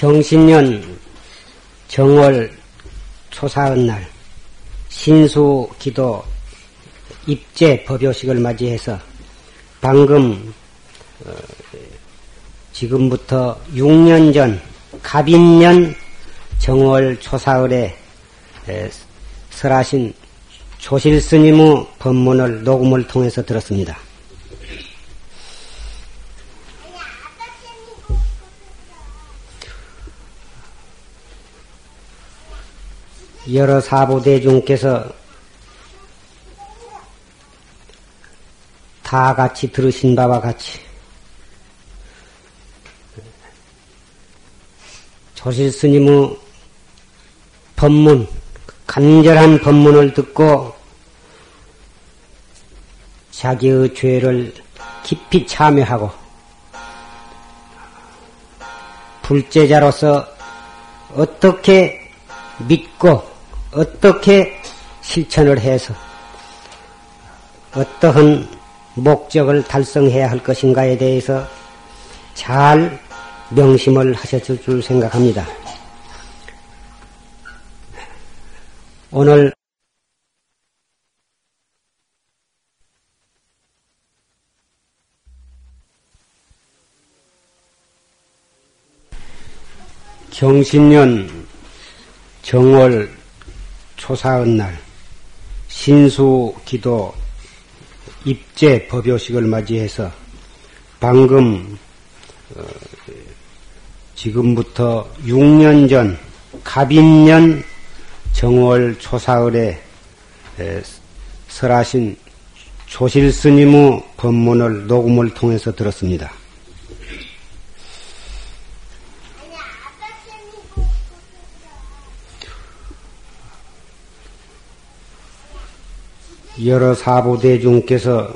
경신년 정월 초사은날 신수 기도 입제 법요식을 맞이해서 방금 어, 지금부터 6년 전 갑인년 정월 초사을에 설하신 조실 스님의 법문을 녹음을 통해서 들었습니다. 여러 사부대중께서 다 같이 들으신 바와 같이 조실 스님의 법문, 간절한 법문을 듣고 자기의 죄를 깊이 참여하고 불제자로서 어떻게 믿고 어떻게 실천을 해서 어떠한 목적을 달성해야 할 것인가에 대해서 잘 명심을 하셨을 줄 생각합니다. 오늘 경신년 정월 초사은 날 신수 기도 입제 법요식을 맞이해서 방금 어, 지금부터 6년 전 갑인년 정월 초사을에 설하신 조실 스님의 법문을 녹음을 통해서 들었습니다. 여러 사부대중께서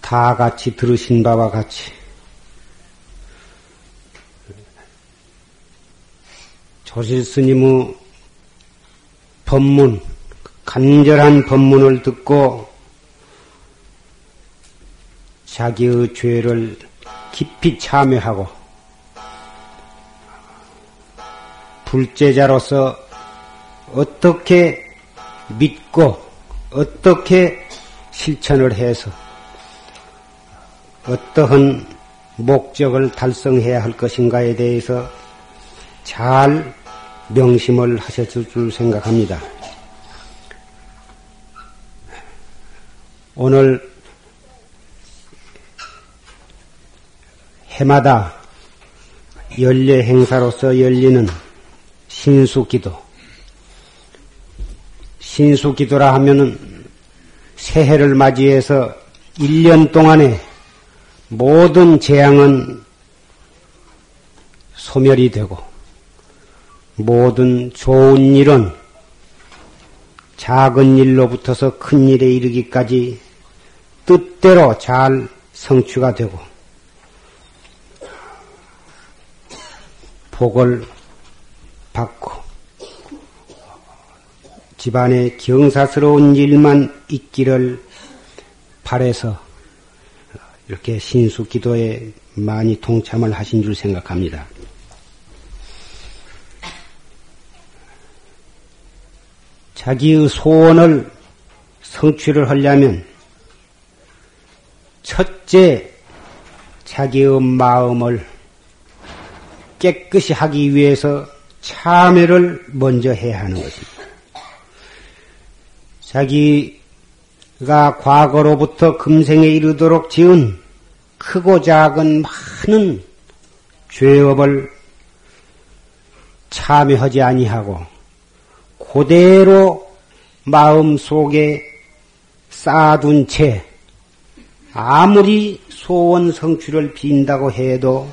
다 같이 들으신 바와 같이 조실 스님의 법문, 간절한 법문을 듣고 자기의 죄를 깊이 참여하고 불제자로서 어떻게 믿고 어떻게 실천을 해서 어떠한 목적을 달성해야 할 것인가에 대해서 잘 명심을 하셨을 줄 생각합니다. 오늘 해마다 연례 행사로서 열리는 신수기도. 신수 기도라 하면은 새해를 맞이해서 1년 동안에 모든 재앙은 소멸이 되고 모든 좋은 일은 작은 일로부터서 큰 일에 이르기까지 뜻대로 잘 성취가 되고 복을 받고 집안에 경사스러운 일만 있기를 바래서 이렇게 신수 기도에 많이 동참을 하신 줄 생각합니다. 자기의 소원을 성취를 하려면 첫째 자기의 마음을 깨끗이 하기 위해서 참여를 먼저 해야 하는 것입니다. 자기가 과거로부터 금생에 이르도록 지은 크고 작은 많은 죄업을 참여하지 아니하고 그대로 마음 속에 쌓아둔 채 아무리 소원 성취를 빈다고 해도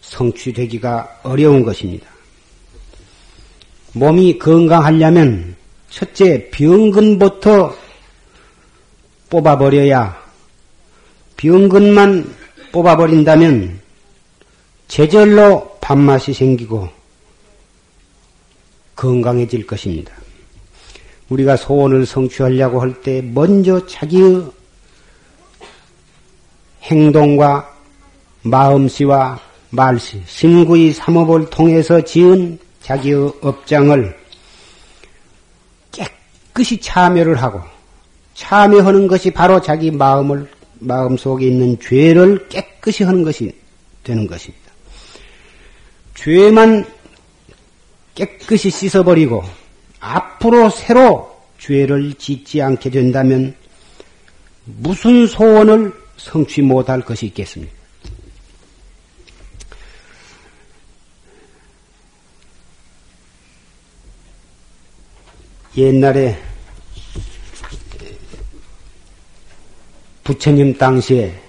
성취되기가 어려운 것입니다. 몸이 건강하려면 첫째 병근부터 뽑아버려야 병근만 뽑아버린다면 제절로 밥맛이 생기고 건강해질 것입니다. 우리가 소원을 성취하려고 할 때 먼저 자기의 행동과 마음씨와 말씨, 신구의 삼업을 통해서 지은 자기의 업장을 깨끗이 참여를 하고 참여하는 것이 바로 자기 마음을 마음 속에 있는 죄를 깨끗이 하는 것이 되는 것입니다. 죄만 깨끗이 씻어버리고 앞으로 새로 죄를 짓지 않게 된다면 무슨 소원을 성취 못할 것이 있겠습니까? 옛날에 부처님 당시에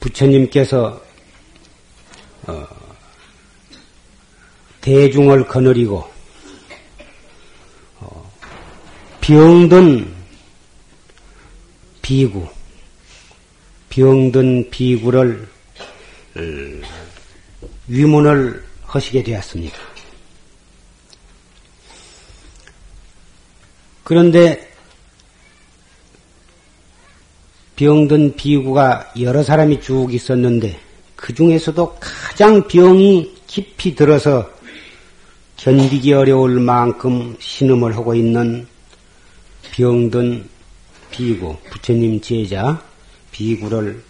부처님께서 어, 대중을 거느리고 어, 병든 비구, 병든 비구를 어, 위문을 하시게 되었습니다. 그런데 병든 비구가 여러 사람이 쭉 있었는데 그 중에서도 가장 병이 깊이 들어서 견디기 어려울 만큼 신음을 하고 있는 병든 비구, 부처님 제자 비구를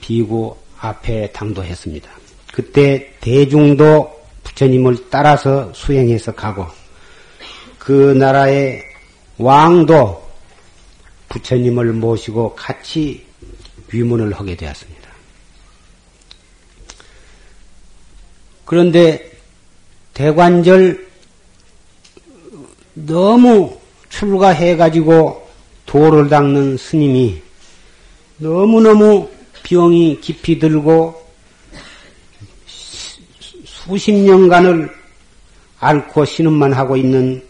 비구 앞에 당도했습니다. 그때 대중도 부처님을 따라서 수행해서 가고 그 나라의 왕도 부처님을 모시고 같이 위문을 하게 되었습니다. 그런데 대관절 너무 출가해가지고 도를 닦는 스님이 너무너무 병이 깊이 들고 수십 년간을 앓고 신음만 하고 있는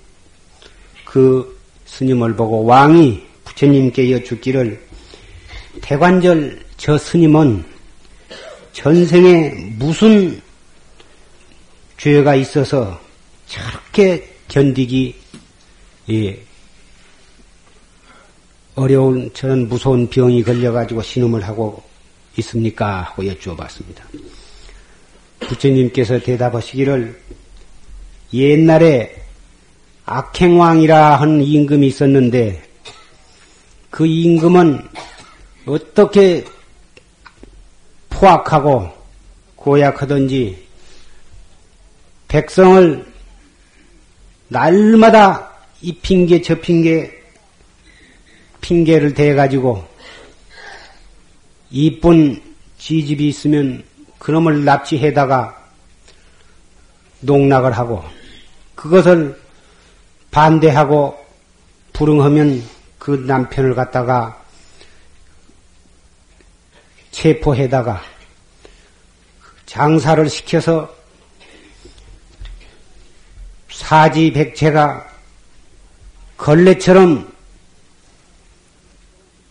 그 스님을 보고 왕이 부처님께 여쭙기를 대관절 저 스님은 전생에 무슨 죄가 있어서 저렇게 견디기 예, 어려운 저런 무서운 병이 걸려가지고 신음을 하고 있습니까? 하고 여쭈어 봤습니다. 부처님께서 대답하시기를 옛날에 악행왕이라 한 임금이 있었는데 그 임금은 어떻게 포악하고 고약하든지 백성을 날마다 이 핑계 저 핑계 핑계를 대가지고 이쁜 지집이 있으면 그놈을 납치해다가 농락을 하고 그것을 반대하고 불응하면 그 남편을 갖다가 체포해다가 장사를 시켜서 사지백체가 걸레처럼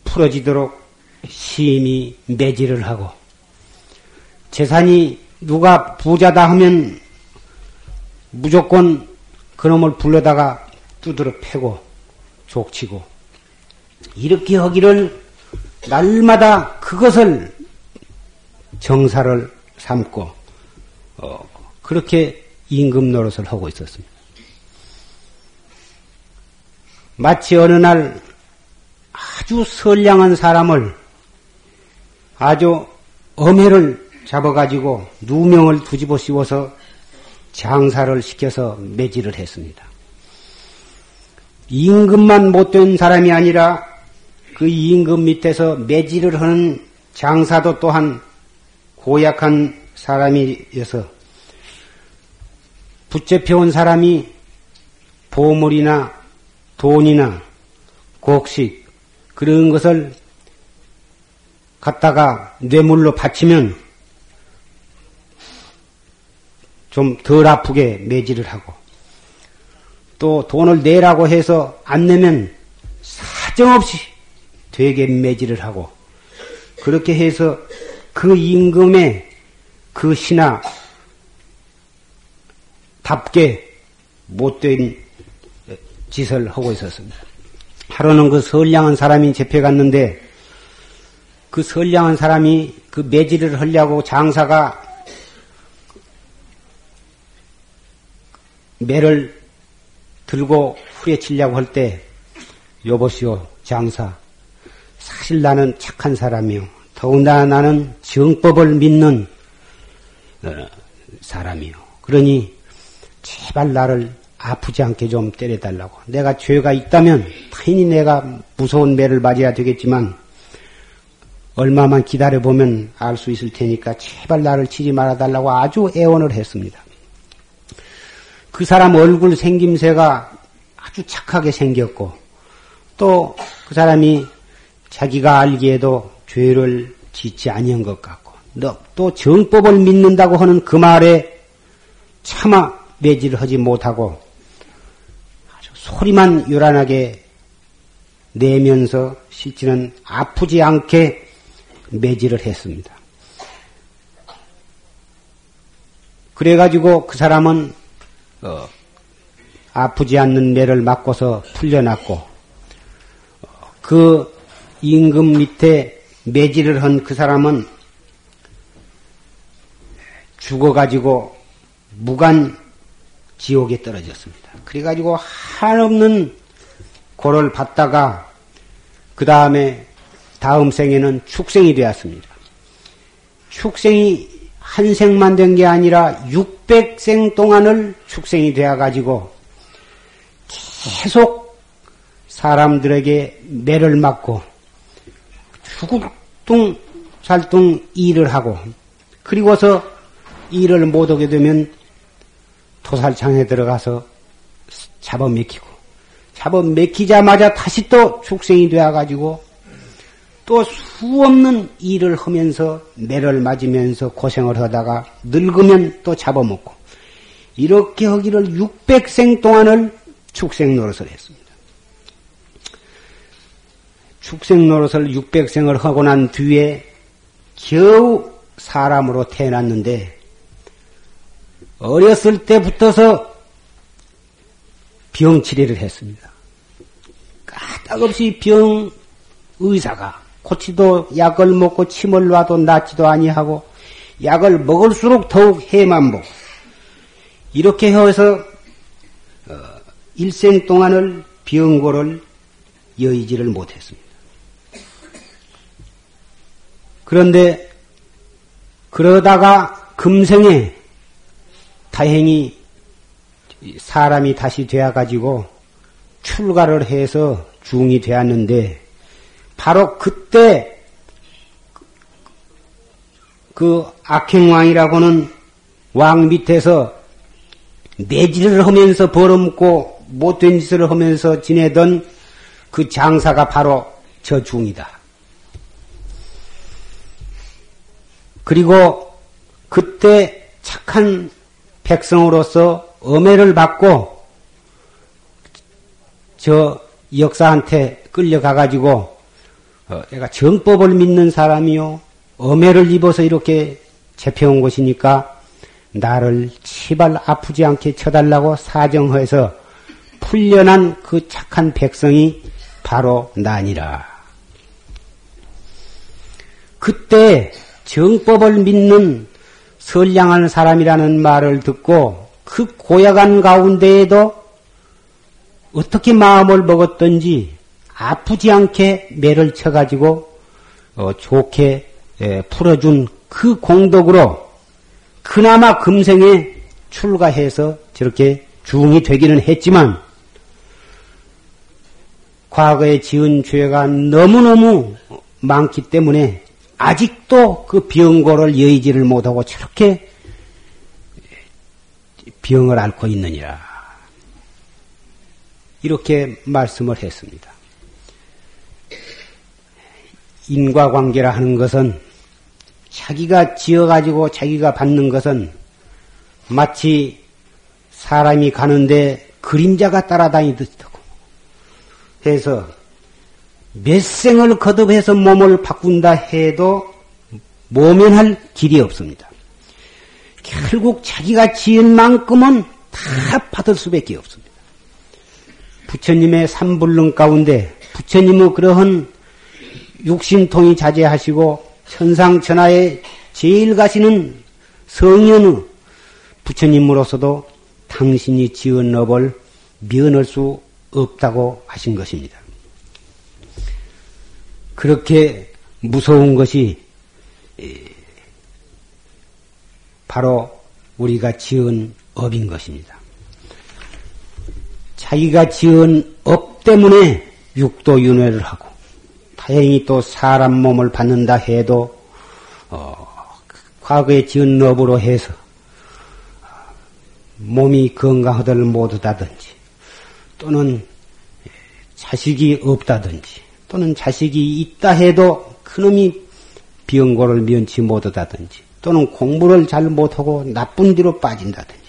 풀어지도록 심히 매질을 하고 재산이 누가 부자다 하면 무조건 그놈을 불러다가 두드러 패고 족치고 이렇게 하기를 날마다 그것을 정사를 삼고 어, 그렇게 임금 노릇을 하고 있었습니다. 마치 어느 날 아주 선량한 사람을 아주 엄해를 잡아가지고 누명을 두집어 씌워서 장사를 시켜서 매질을 했습니다. 임금만 못된 사람이 아니라 그 임금 밑에서 매질을 하는 장사도 또한 고약한 사람이어서 붙잡혀온 사람이 보물이나 돈이나 곡식 그런 것을 갖다가 뇌물로 바치면 좀 덜 아프게 매질을 하고 또 돈을 내라고 해서 안 내면 사정없이 되게 매질을 하고 그렇게 해서 그 임금의 그 신하 답게 못된 짓을 하고 있었습니다. 하루는 그 선량한 사람이 잡혀갔는데 그 선량한 사람이 그 매질을 하려고 장사가 매를 들고 후려치려고 할 때 여보시오 장사. 사실 나는 착한 사람이요. 더군다나 나는 정법을 믿는 어, 사람이요. 그러니 제발 나를 아프지 않게 좀 때려달라고. 내가 죄가 있다면 당연히 내가 무서운 매를 맞아야 되겠지만 얼마만 기다려보면 알 수 있을 테니까 제발 나를 치지 말아달라고 아주 애원을 했습니다. 그 사람 얼굴 생김새가 아주 착하게 생겼고 또 그 사람이 자기가 알기에도 죄를 짓지 아니한 것 같고 또 정법을 믿는다고 하는 그 말에 차마 매질을 하지 못하고 아주 소리만 요란하게 내면서 실제는 아프지 않게 매질을 했습니다. 그래가지고 그 사람은 어, 아프지 않는 매를 맞고서 풀려났고 어, 그 임금 밑에 매질을 한 그 사람은 죽어가지고 무간 지옥에 떨어졌습니다. 그래가지고 한없는 고를 받다가 그 다음에 다음 생에는 축생이 되었습니다. 축생이 한 생만 된 게 아니라 600생 동안을 축생이 되어가지고 계속 사람들에게 매를 맞고 죽을둥 살둥 일을 하고 그리고서 일을 못하게 되면 토살창에 들어가서 잡아먹히고 잡아먹히자마자 다시 또 축생이 되어가지고 또 수없는 일을 하면서 매를 맞으면서 고생을 하다가 늙으면 또 잡아먹고 이렇게 하기를 600생 동안을 축생 노릇을 했습니다. 축생 노릇을 600생을 하고 난 뒤에 겨우 사람으로 태어났는데 어렸을 때부터서 병치레를 했습니다. 까딱없이 병 의사가 고치도 약을 먹고 침을 놔도 낫지도 아니하고 약을 먹을수록 더욱 해만 보고 이렇게 해서 어, 일생 동안을 병고를 여의지를 못했습니다. 그런데 그러다가 금생에 다행히 사람이 다시 되어가지고 출가를 해서 중이 되었는데 바로 그때 그 악행왕이라고는 왕 밑에서 내지를 하면서 벌어먹고 못된 짓을 하면서 지내던 그 장사가 바로 저 중이다. 그리고 그때 착한 백성으로서 엄해를 받고 저 역사한테 끌려가가지고 어, 내가 정법을 믿는 사람이요. 엄해를 입어서 이렇게 잡혀온 것이니까 나를 치발 아프지 않게 쳐달라고 사정해서 풀려난 그 착한 백성이 바로 나니라. 그때 정법을 믿는 선량한 사람이라는 말을 듣고 그 고약한 가운데에도 어떻게 마음을 먹었던지 아프지 않게 매를 쳐가지고 어, 좋게 에, 풀어준 그 공덕으로 그나마 금생에 출가해서 저렇게 중이 되기는 했지만 과거에 지은 죄가 너무너무 많기 때문에 아직도 그 병고를 여의지를 못하고 저렇게 병을 앓고 있느니라. 이렇게 말씀을 했습니다. 인과관계라 하는 것은 자기가 지어가지고 자기가 받는 것은 마치 사람이 가는데 그림자가 따라다니듯 하고 해서 몇 생을 거듭해서 몸을 바꾼다 해도 모면할 길이 없습니다. 결국 자기가 지은 만큼은 다 받을 수밖에 없습니다. 부처님의 삼불능 가운데 부처님의 그러한 육신통이 자제하시고 천상천하에 제일 가시는 성현의 부처님으로서도 당신이 지은 업을 면할 수 없다고 하신 것입니다. 그렇게 무서운 것이 바로 우리가 지은 업인 것입니다. 자기가 지은 업 때문에 육도 윤회를 하고 다행히 또 사람 몸을 받는다 해도 어, 과거에 지은 업으로 해서 몸이 건강하들 못하다든지 또는 자식이 없다든지 또는 자식이 있다 해도 그놈이 병고를 면치 못하다든지 또는 공부를 잘 못하고 나쁜 뒤로 빠진다든지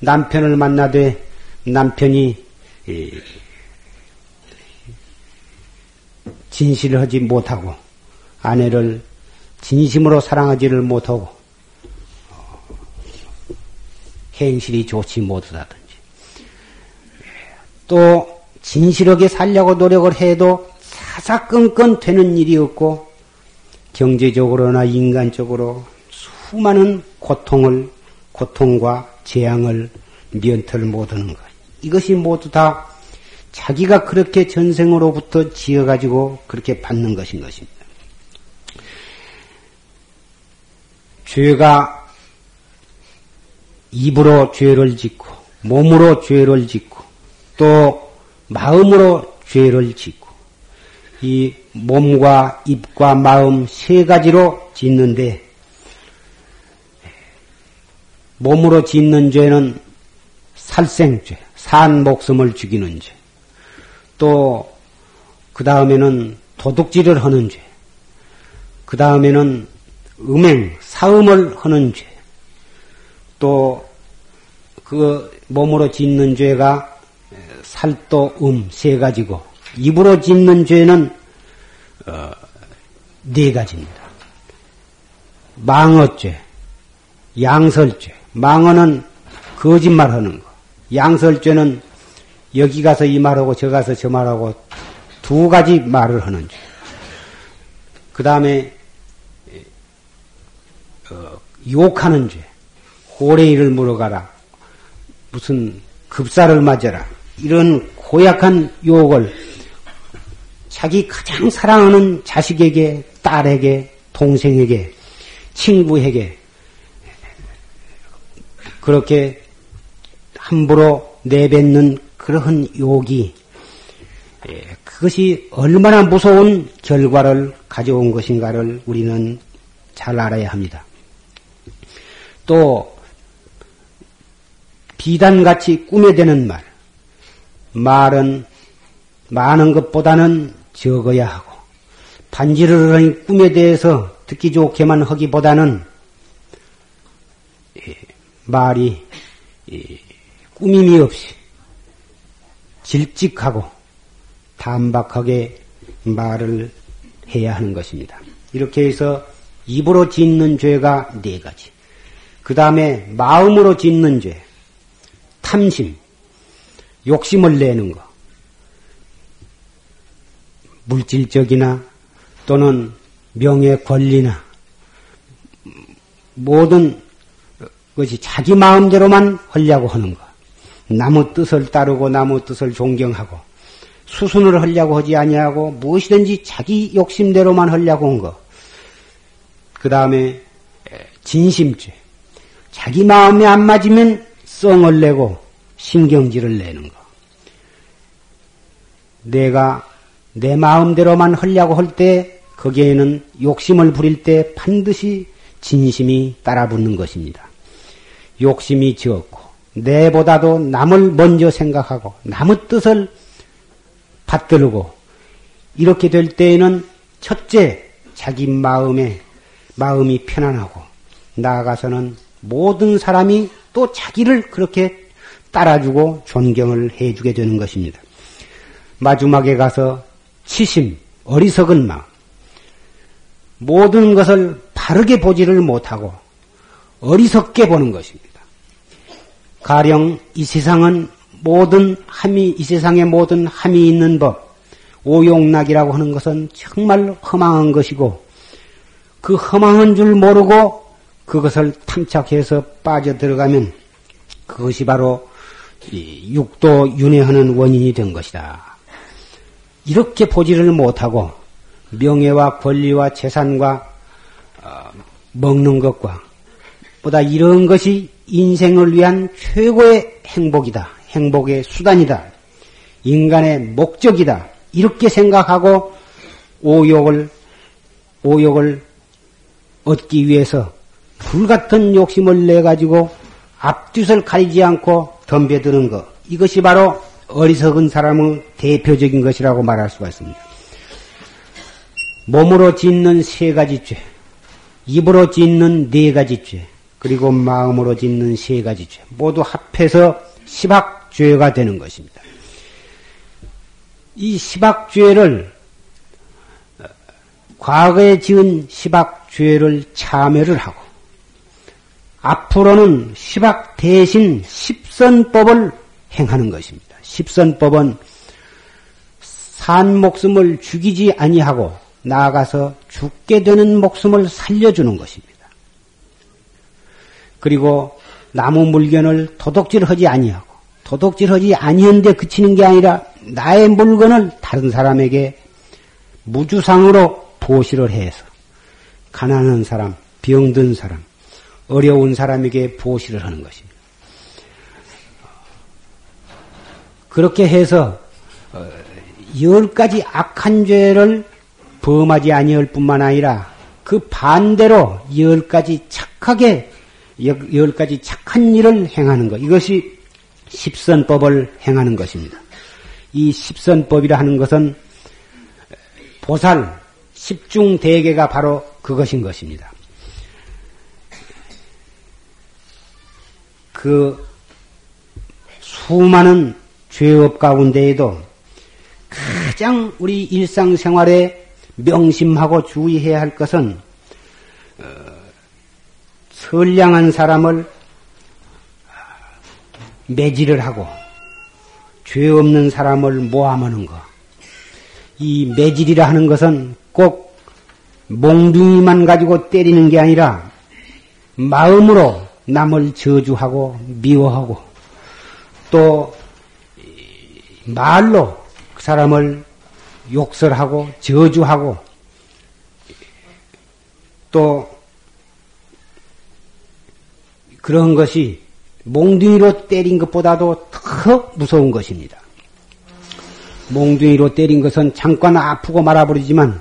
남편을 만나되 남편이 진실을 하지 못하고 아내를 진심으로 사랑하지를 못하고 행실이 좋지 못하다든지. 또 진실하게 살려고 노력을 해도 사사건건 되는 일이 없고 경제적으로나 인간적으로 수많은 고통을 고통과 재앙을 면털 못하는 것. 이것이 모두 다 자기가 그렇게 전생으로부터 지어가지고 그렇게 받는 것인 것입니다. 죄가 입으로 죄를 짓고 몸으로 죄를 짓고 또 마음으로 죄를 짓고 이 몸과 입과 마음 세 가지로 짓는데 몸으로 짓는 죄는 살생죄, 산 목숨을 죽이는 죄. 또 그 다음에는 도둑질을 하는 죄. 그 다음에는 음행, 사음을 하는 죄. 또 그 몸으로 짓는 죄가 살도, 음 세 가지고 입으로 짓는 죄는 어, 네 가지입니다. 망어죄, 양설죄. 망어는 거짓말하는 거. 양설죄는 여기 가서 이 말하고 저 가서 저 말하고 두 가지 말을 하는 죄. 그 다음에 어, 욕하는 죄. 호레이를 물어가라. 무슨 급사를 맞아라. 이런 고약한 욕을 자기 가장 사랑하는 자식에게, 딸에게, 동생에게, 친구에게 그렇게 함부로 내뱉는 그러한 욕이 예, 그것이 얼마나 무서운 결과를 가져온 것인가를 우리는 잘 알아야 합니다. 또 비단같이 꿈에 대는 말, 말은 많은 것보다는 적어야 하고 반지르르 꿈에 대해서 듣기 좋게만 하기보다는 예, 말이 꾸밈이 없이 질직하고 단박하게 말을 해야 하는 것입니다. 이렇게 해서 입으로 짓는 죄가 네 가지. 그 다음에 마음으로 짓는 죄, 탐심, 욕심을 내는 것, 물질적이나 또는 명예 권리나 모든 것이 자기 마음대로만 하려고 하는 것. 나무 뜻을 따르고 나무 뜻을 존경하고 수순을 하려고 하지 아니하고 무엇이든지 자기 욕심대로만 하려고 한 것. 그 다음에 진심죄. 자기 마음에 안 맞으면 썽을 내고 신경질을 내는 것. 내가 내 마음대로만 하려고 할 때 거기에는 욕심을 부릴 때 반드시 진심이 따라붙는 것입니다. 욕심이 지었고 내보다도 남을 먼저 생각하고 남의 뜻을 받들고 이렇게 될 때에는 첫째 자기 마음에 마음이 편안하고 나아가서는 모든 사람이 또 자기를 그렇게 따라주고 존경을 해주게 되는 것입니다. 마지막에 가서 치심, 어리석은 마음, 모든 것을 바르게 보지를 못하고 어리석게 보는 것입니다. 가령 이 세상은 모든 함이, 이 세상에 모든 함이 있는 법, 오용락이라고 하는 것은 정말 허망한 것이고, 그 허망한 줄 모르고 그것을 탐착해서 빠져들어가면 그것이 바로 육도 윤회하는 원인이 된 것이다. 이렇게 보지를 못하고 명예와 권리와 재산과 어, 먹는 것과 보다 이런 것이 인생을 위한 최고의 행복이다. 행복의 수단이다. 인간의 목적이다. 이렇게 생각하고 오욕을 오욕을 얻기 위해서 불같은 욕심을 내 가지고 앞뒤를 가리지 않고 덤벼드는 것 이것이 바로 어리석은 사람의 대표적인 것이라고 말할 수가 있습니다. 몸으로 짓는 세 가지 죄, 입으로 짓는 네 가지 죄, 그리고 마음으로 짓는 세 가지 죄 모두 합해서 시박죄가 되는 것입니다. 이 시박죄를 과거에 지은 시박죄를 참여를 하고 앞으로는 시박 대신 십선법을 행하는 것입니다. 십선법은 산 목숨을 죽이지 아니하고 나아가서 죽게 되는 목숨을 살려주는 것입니다. 그리고 나무 물건을 도둑질하지 아니하고 도둑질하지 아니한데 그치는 게 아니라 나의 물건을 다른 사람에게 무주상으로 보시를 해서 가난한 사람, 병든 사람, 어려운 사람에게 보시를 하는 것입니다. 그렇게 해서 어, 열 가지 악한 죄를 범하지 아니할 뿐만 아니라 그 반대로 열 가지 착하게 열 가지 착한 일을 행하는 것 이것이 십선법을 행하는 것입니다. 이 십선법이라 하는 것은 보살 십중 대계가 바로 그것인 것입니다. 그 수많은 죄업 가운데에도 가장 우리 일상생활에 명심하고 주의해야 할 것은 어, 선량한 사람을 매질을 하고 죄 없는 사람을 모함하는 것. 이 매질이라 하는 것은 꼭 몽둥이만 가지고 때리는 게 아니라 마음으로 남을 저주하고 미워하고 또 말로 그 사람을 욕설하고 저주하고 또 그런 것이 몽둥이로 때린 것보다도 더 무서운 것입니다. 몽둥이로 때린 것은 잠깐 아프고 말아버리지만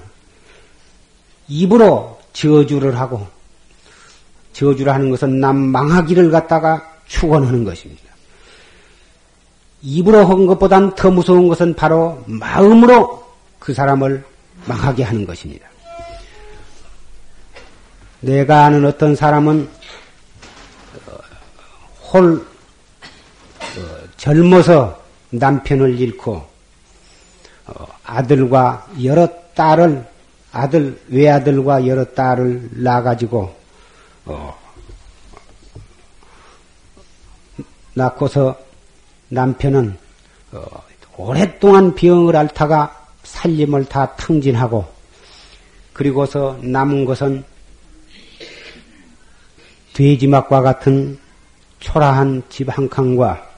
입으로 저주를 하고 저주를 하는 것은 남 망하기를 갖다가 축원하는 것입니다. 입으로 한 것보단 더 무서운 것은 바로 마음으로 그 사람을 망하게 하는 것입니다. 내가 아는 어떤 사람은 어, 홀 어, 젊어서 남편을 잃고 어, 아들과 여러 딸을 아들 외아들과 여러 딸을 낳아가지고 어, 낳고서 남편은 어, 오랫동안 병을 앓다가 살림을 다 탕진하고 그리고서 남은 것은 돼지막과 같은 초라한 집 한 칸과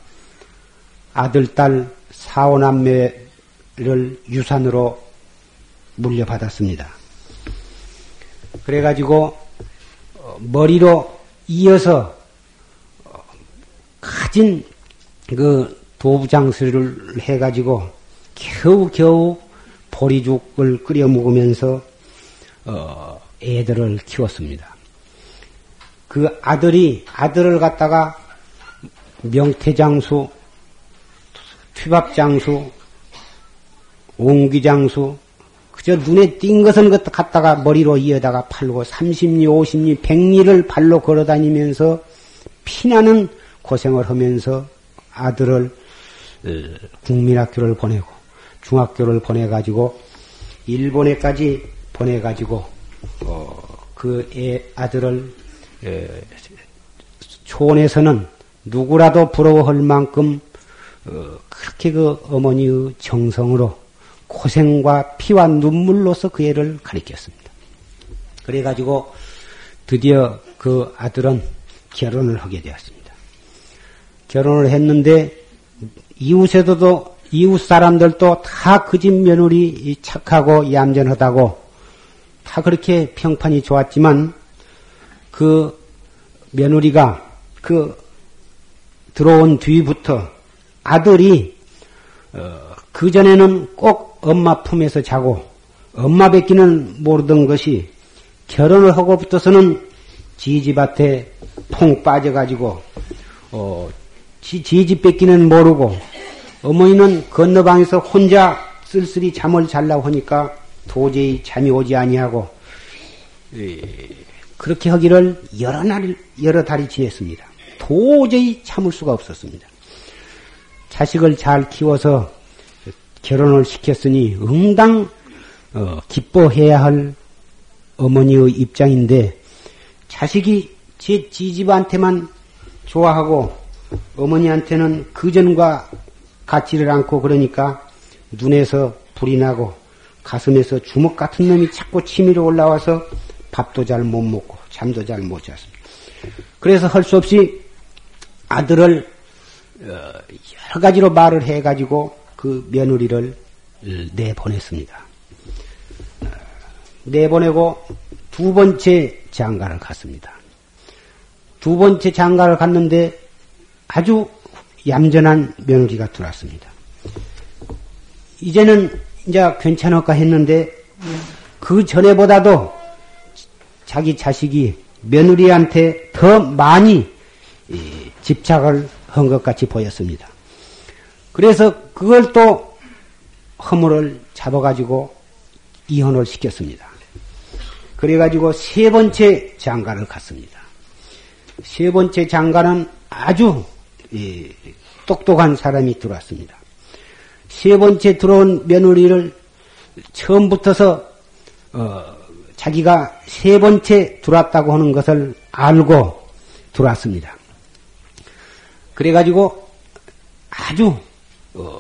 아들, 딸, 사오남매를 유산으로 물려받았습니다. 그래가지고 머리로 이어서 가진 그 도부장수를 해가지고 겨우겨우 보리죽을 끓여 먹으면서 어, 애들을 키웠습니다. 그 아들이 아들을 갖다가 명태장수, 휘밥장수, 옹기장수, 그저 눈에 띈 것은 갖다가 머리로 이어다가 팔고 30리, 50리, 100리를 발로 걸어 다니면서 피나는 고생을 하면서 아들을 어, 국민학교를 보내고 중학교를 보내가지고 일본에까지 보내가지고 어, 그애 아들을 에, 촌에서는 누구라도 부러워할 만큼 어, 그렇게 그 어머니의 정성으로 고생과 피와 눈물로서 그 애를 가리켰습니다. 그래가지고 드디어 그 아들은 결혼을 하게 되었습니다. 결혼을 했는데 이웃에도 이웃 사람들도 다 그 집 며느리 착하고 얌전하다고 다 그렇게 평판이 좋았지만 그 며느리가 그 들어온 뒤부터 아들이 어, 그 전에는 꼭 엄마 품에서 자고 엄마 뵙기는 모르던 것이 결혼을 하고부터서는 지지밭에 퐁 빠져가지고 어, 지, 지집 뺏기는 모르고 어머니는 건너방에서 혼자 쓸쓸히 잠을 잘라고 하니까 도저히 잠이 오지 아니하고 그렇게 하기를 여러 날 여러 달이 지냈습니다. 도저히 참을 수가 없었습니다. 자식을 잘 키워서 결혼을 시켰으니 응당 어, 기뻐해야 할 어머니의 입장인데 자식이 제 지집한테만 좋아하고 어머니한테는 그전과 같지를 않고 그러니까 눈에서 불이 나고 가슴에서 주먹 같은 놈이 자꾸 치밀어 올라와서 밥도 잘 못 먹고 잠도 잘 못 잤습니다. 그래서 할 수 없이 아들을 어, 여러 가지로 말을 해가지고 그 며느리를 내보냈습니다. 어, 내보내고 두 번째 장가를 갔습니다. 두 번째 장가를 갔는데 아주 얌전한 며느리가 들어왔습니다. 이제는 이제 괜찮을까 했는데 그 전에보다도 자기 자식이 며느리한테 더 많이 집착을 한 것 같이 보였습니다. 그래서 그걸 또 허물을 잡아가지고 이혼을 시켰습니다. 그래가지고 세 번째 장가를 갔습니다. 세 번째 장가는 아주 똑똑한 사람이 들어왔습니다. 세 번째 들어온 며느리를 처음부터서 어, 자기가 세 번째 들어왔다고 하는 것을 알고 들어왔습니다. 그래가지고 아주 어,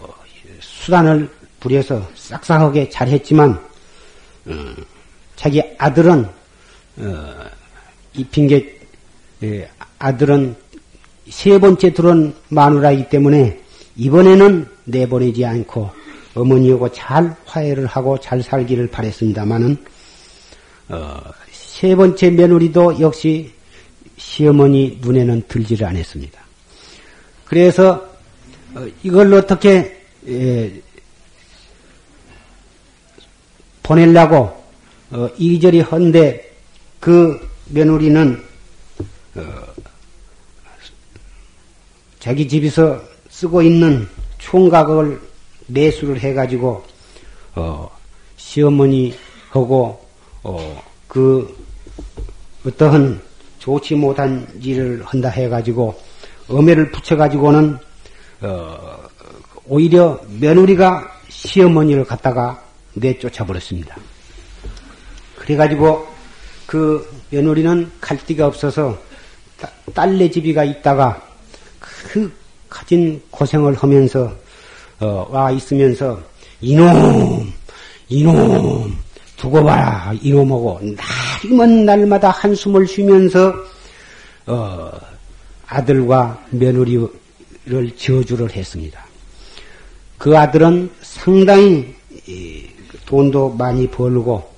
수단을 부려서 싹싹하게 잘했지만 어, 자기 아들은 어, 이 핑계 예, 아들은 세 번째 들어온 마누라이기 때문에 이번에는 내보내지 않고 어머니하고 잘 화해를 하고 잘 살기를 바랬습니다마는 어, 세 번째 며느리도 역시 시어머니 눈에는 들지를 않았습니다. 그래서 어, 이걸 어떻게 예, 보내려고 어, 이리저리 헌데 그 며느리는 어, 자기 집에서 쓰고 있는 총각을 매수를 해가지고 어, 시어머니하고 어, 그 어떠한 좋지 못한 일을 한다 해가지고 엄해를 붙여가지고는 어, 오히려 며느리가 시어머니를 갖다가 내쫓아 버렸습니다. 그래가지고 그 며느리는 갈 데가 없어서 딸네 집이가 있다가 그 가진 고생을 하면서 어, 와 있으면서 이놈 이놈 두고 봐라 이놈하고 날이면 날마다 한숨을 쉬면서 어, 아들과 며느리를 저주를 했습니다. 그 아들은 상당히 돈도 많이 벌고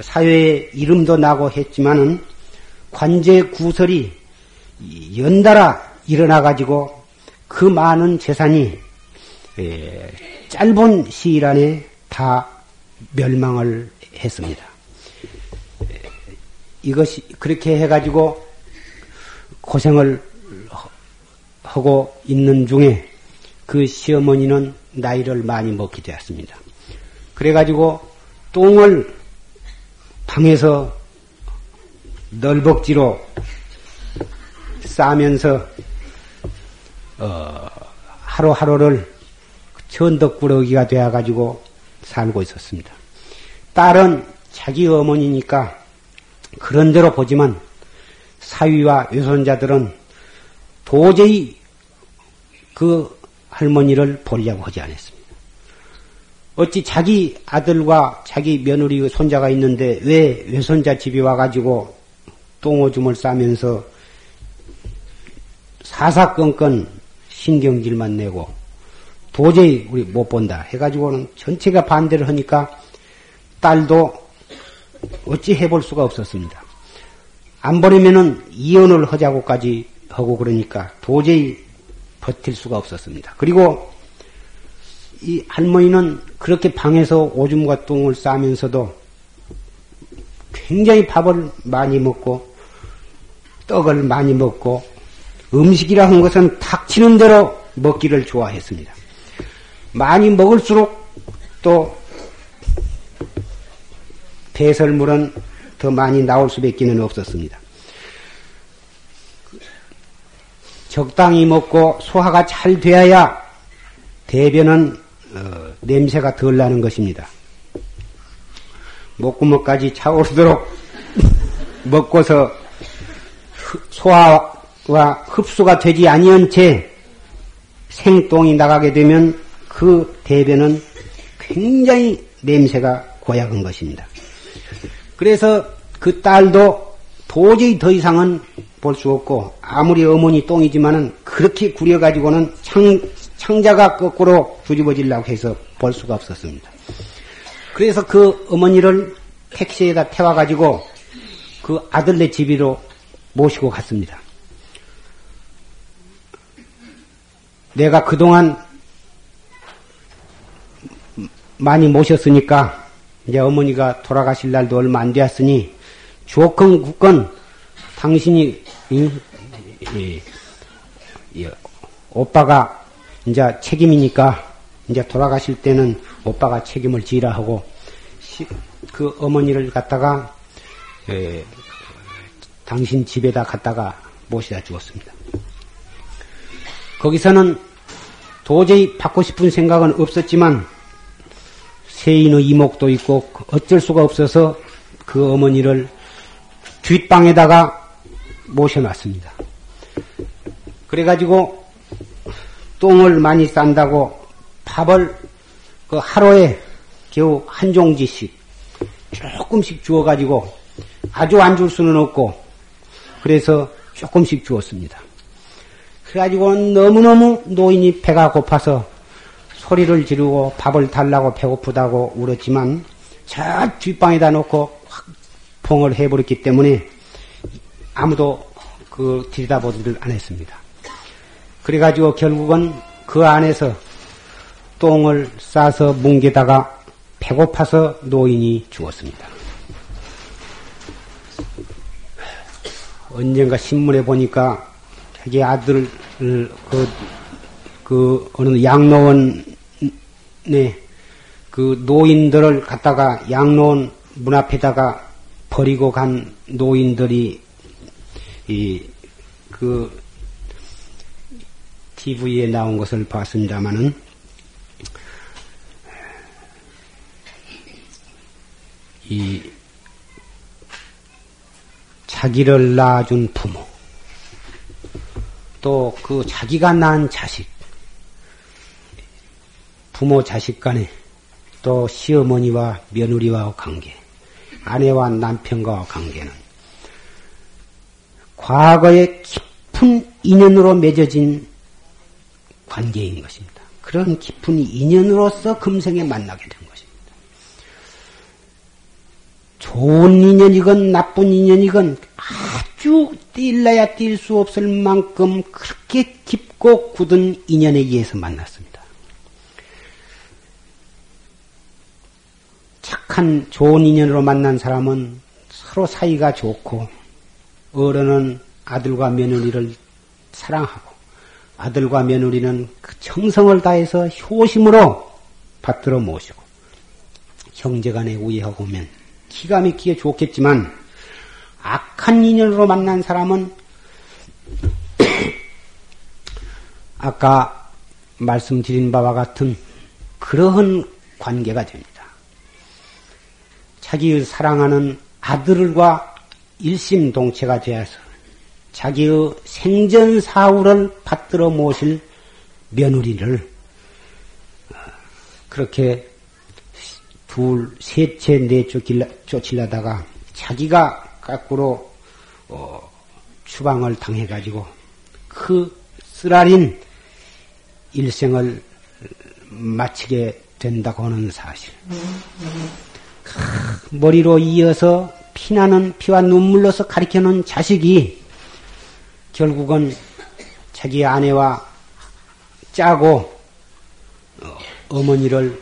사회에 이름도 나고 했지만은 관제 구설이 연달아 일어나 가지고 그 많은 재산이 짧은 시일 안에 다 멸망을 했습니다. 이것이 그렇게 해가지고 고생을 하고 있는 중에 그 시어머니는 나이를 많이 먹게 되었습니다. 그래가지고 똥을 방에서 널벅지로 싸면서 어, 하루하루를 천덕꾸러기가 되어가지고 살고 있었습니다. 딸은 자기 어머니니까 그런 대로 보지만 사위와 외손자들은 도저히 그 할머니를 보려고 하지 않았습니다. 어찌 자기 아들과 자기 며느리 손자가 있는데 왜 외손자 집에 와가지고 똥오줌을 싸면서 사사건건 신경질만 내고 도저히 우리 못 본다 해가지고는 전체가 반대를 하니까 딸도 어찌 해볼 수가 없었습니다. 안 버리면은 이혼을 하자고까지 하고 그러니까 도저히 버틸 수가 없었습니다. 그리고 이 할머니는 그렇게 방에서 오줌과 똥을 싸면서도 굉장히 밥을 많이 먹고 떡을 많이 먹고 음식이라 한 것은 닥치는 대로 먹기를 좋아했습니다. 많이 먹을수록 또 배설물은 더 많이 나올 수밖에 없었습니다. 적당히 먹고 소화가 잘 되어야 대변은 어, 냄새가 덜 나는 것입니다. 목구멍까지 차오르도록 먹고서 소화와 흡수가 되지 아니한 채 생똥이 나가게 되면 그 대변은 굉장히 냄새가 고약한 것입니다. 그래서 그 딸도 도저히 더 이상은 볼 수 없고 아무리 어머니 똥이지만은 그렇게 구려가지고는 창, 창자가 거꾸로 뒤집어지려고 해서 볼 수가 없었습니다. 그래서 그 어머니를 택시에다 태워가지고 그 아들네 집으로 모시고 갔습니다. 내가 그동안 많이 모셨으니까 이제 어머니가 돌아가실 날도 얼마 안 되었으니 조건 국건 당신이 이, 이, 이, 오빠가 이제 책임이니까 이제 돌아가실 때는 오빠가 책임을 지라 하고 그 어머니를 갖다가 에, 당신 집에다 갖다가 모시다 주었습니다. 거기서는 도저히 받고 싶은 생각은 없었지만 세인의 이목도 있고 어쩔 수가 없어서 그 어머니를 뒷방에다가 모셔놨습니다. 그래가지고 똥을 많이 싼다고 밥을 그 하루에 겨우 한 종지씩 조금씩 주어가지고 아주 안 줄 수는 없고 그래서 조금씩 주었습니다. 그래가지고 너무너무 노인이 배가 고파서 소리를 지르고 밥을 달라고 배고프다고 울었지만 저 뒷방에다 놓고 확 봉을 해버렸기 때문에 아무도 그 들여다보지를 안 했습니다. 그래가지고 결국은 그 안에서 똥을 싸서 뭉개다가 배고파서 노인이 죽었습니다. 언젠가 신문에 보니까 자기 아들을 그, 그 어느 양로원 에그 노인들을 갖다가 양로원 문 앞에다가 버리고 간 노인들이 이 그 TV에 나온 것을 봤습니다마는 이 자기를 낳아준 부모 또 그 자기가 낳은 자식 부모 자식 간에 또 시어머니와 며느리와 관계 아내와 남편과 관계는 과거의 깊은 인연으로 맺어진 관계인 것입니다. 그런 깊은 인연으로서 금생에 만나게 된 것입니다. 좋은 인연이건 나쁜 인연이건 아주 뛸래야 뛸 수 없을 만큼 그렇게 깊고 굳은 인연에 의해서 만났습니다. 착한 좋은 인연으로 만난 사람은 서로 사이가 좋고 어른은 아들과 며느리를 사랑하고 아들과 며느리는 그 정성을 다해서 효심으로 받들어 모시고 형제간에 우애하고 오면 기가 막히게 좋겠지만 악한 인연으로 만난 사람은 아까 말씀드린 바와 같은 그러한 관계가 됩니다. 자기의 사랑하는 아들과 일심동체가 되어서 자기의 생전 사후를 받들어 모실 며느리를 어, 그렇게 둘, 셋째 내쫓길라, 쫓으려다가 자기가 거꾸로 어, 추방을 당해가지고 그 쓰라린 일생을 마치게 된다고 하는 사실. 머리로 이어서 피나는 피와 눈물로서 가리켜놓은 자식이 결국은 자기 아내와 짜고 어, 어머니를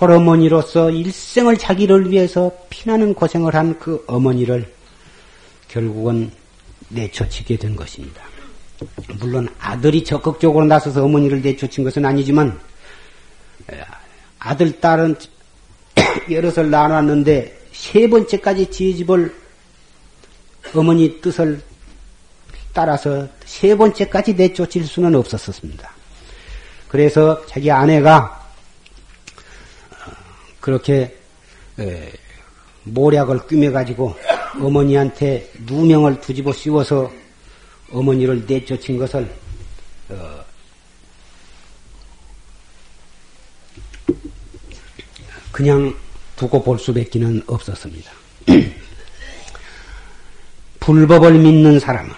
홀어머니로서 일생을 자기를 위해서 피나는 고생을 한 그 어머니를 결국은 내쫓게 된 것입니다. 물론 아들이 적극적으로 나서서 어머니를 내쫓은 것은 아니지만 아들, 딸은 여럿을 나눴는데 세 번째까지 지집을 어머니 뜻을 따라서 세 번째까지 내쫓을 수는 없었습니다. 그래서 자기 아내가 그렇게 모략을 꿰매가지고 어머니한테 누명을 두집어 씌워서 어머니를 내쫓은 것을 그냥 두고 볼 수밖에는 없었습니다. 불법을 믿는 사람은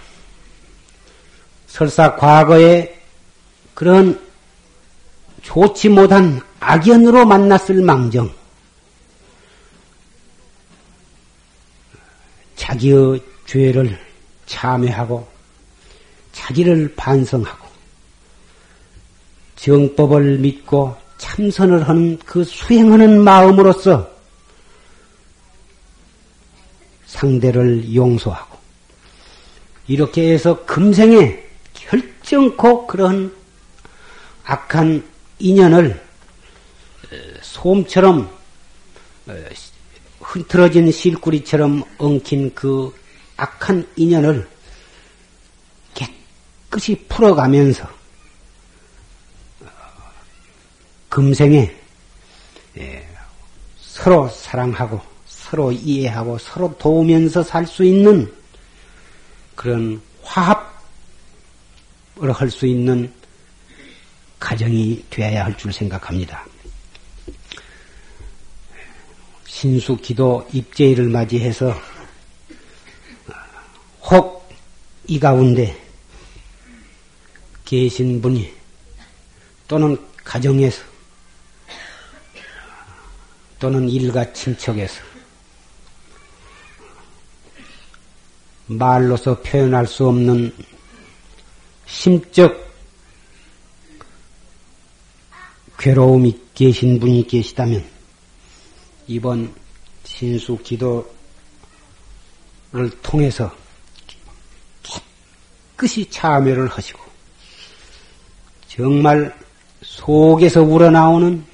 설사 과거에 그런 좋지 못한 악연으로 만났을 망정 자기의 죄를 참회하고 자기를 반성하고 정법을 믿고 참선을 하는 그 수행하는 마음으로서 상대를 용서하고 이렇게 해서 금생에 결정코 그런 악한 인연을 솜처럼 흐트러진 실구리처럼 엉킨 그 악한 인연을 깨끗이 풀어가면서 금생에 서로 사랑하고 서로 이해하고 서로 도우면서 살 수 있는 그런 화합을 할 수 있는 가정이 되어야 할 줄 생각합니다. 신수 기도 입제일을 맞이해서 혹 이 가운데 계신 분이 또는 가정에서 또는 일가 친척에서 말로서 표현할 수 없는 심적 괴로움이 계신 분이 계시다면 이번 신수 기도를 통해서 깨끗이 참여를 하시고 정말 속에서 우러나오는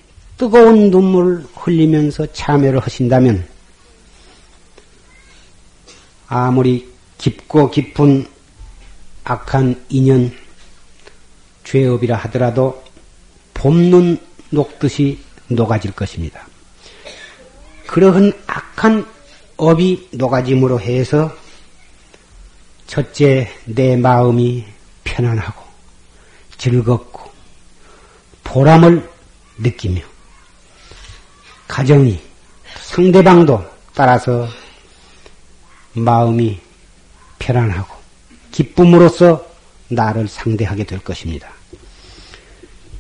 뜨거운 눈물을 흘리면서 참여를 하신다면 아무리 깊고 깊은 악한 인연, 죄업이라 하더라도 봄눈 녹듯이 녹아질 것입니다. 그러한 악한 업이 녹아짐으로 해서 첫째 내 마음이 편안하고 즐겁고 보람을 느끼며 가정이 상대방도 따라서 마음이 편안하고 기쁨으로써 나를 상대하게 될 것입니다.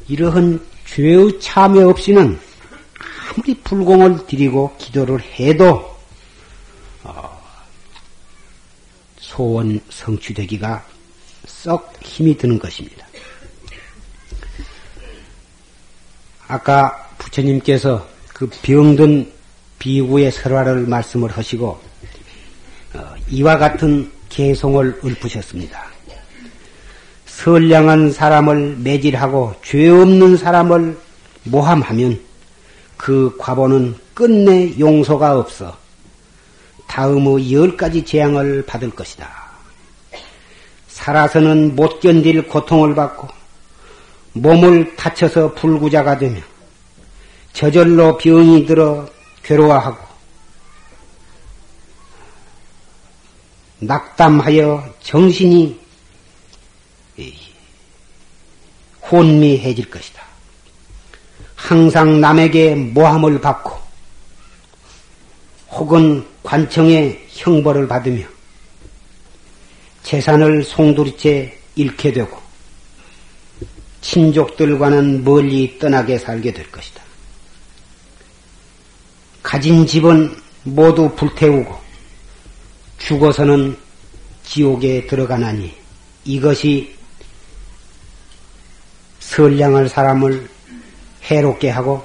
이러한 죄의 참여 없이는 아무리 불공을 드리고 기도를 해도 어, 소원 성취되기가 썩 힘이 드는 것입니다. 아까 부처님께서 그 병든 비구의 설화를 말씀을 하시고 어, 이와 같은 개송을 읊으셨습니다. 선량한 사람을 매질하고 죄 없는 사람을 모함하면 그 과보는 끝내 용서가 없어 다음의 열 가지 재앙을 받을 것이다. 살아서는 못 견딜 고통을 받고 몸을 다쳐서 불구자가 되며 저절로 병이 들어 괴로워하고 낙담하여 정신이 혼미해질 것이다. 항상 남에게 모함을 받고 혹은 관청의 형벌을 받으며 재산을 송두리째 잃게 되고 친족들과는 멀리 떠나게 살게 될 것이다. 가진 집은 모두 불태우고 죽어서는 지옥에 들어가나니 이것이 선량할 사람을 해롭게 하고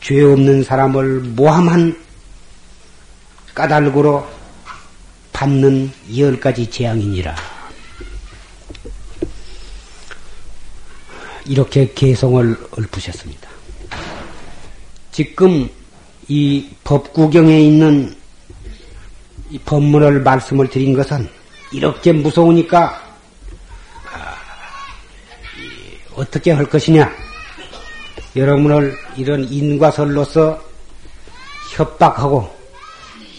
죄 없는 사람을 모함한 까닭으로 받는 열 가지 재앙이니라. 이렇게 개성을 읊으셨습니다. 지금 이 법구경에 있는 이 법문을 말씀을 드린 것은 이렇게 무서우니까 아, 어떻게 할 것이냐? 여러분을 이런 인과설로서 협박하고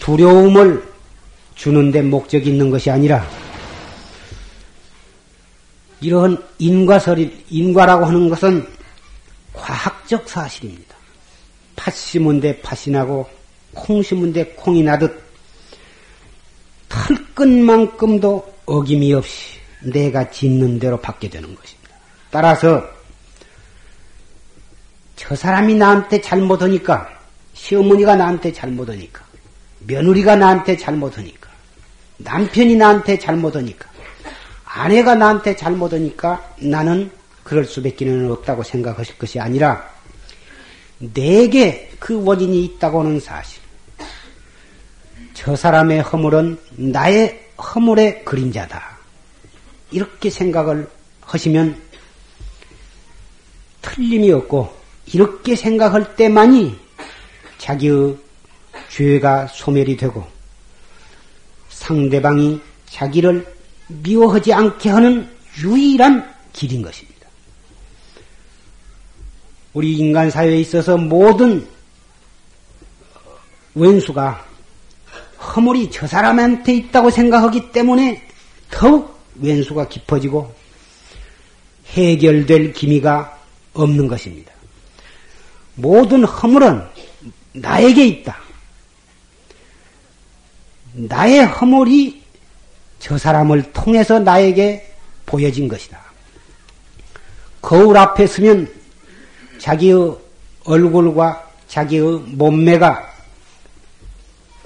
두려움을 주는데 목적이 있는 것이 아니라 이러한 인과설이 인과라고 하는 것은 과학적 사실입니다. 팥 심은 데 팥이 나고 콩 심은 데 콩이 나듯 털끝만큼도 어김이 없이 내가 짓는 대로 받게 되는 것입니다. 따라서 저 사람이 나한테 잘못하니까 시어머니가 나한테 잘못하니까 며느리가 나한테 잘못하니까 남편이 나한테 잘못하니까 아내가 나한테 잘못하니까 나는 그럴 수밖에 없다고 생각하실 것이 아니라 내게 그 원인이 있다고 하는 사실. 저 사람의 허물은 나의 허물의 그림자다. 이렇게 생각을 하시면 틀림이 없고 이렇게 생각할 때만이 자기의 죄가 소멸이 되고 상대방이 자기를 미워하지 않게 하는 유일한 길인 것입니다. 우리 인간 사회에 있어서 모든 왼수가 허물이 저 사람한테 있다고 생각하기 때문에 더욱 왼수가 깊어지고 해결될 기미가 없는 것입니다. 모든 허물은 나에게 있다. 나의 허물이 저 사람을 통해서 나에게 보여진 것이다. 거울 앞에 서면 자기의 얼굴과 자기의 몸매가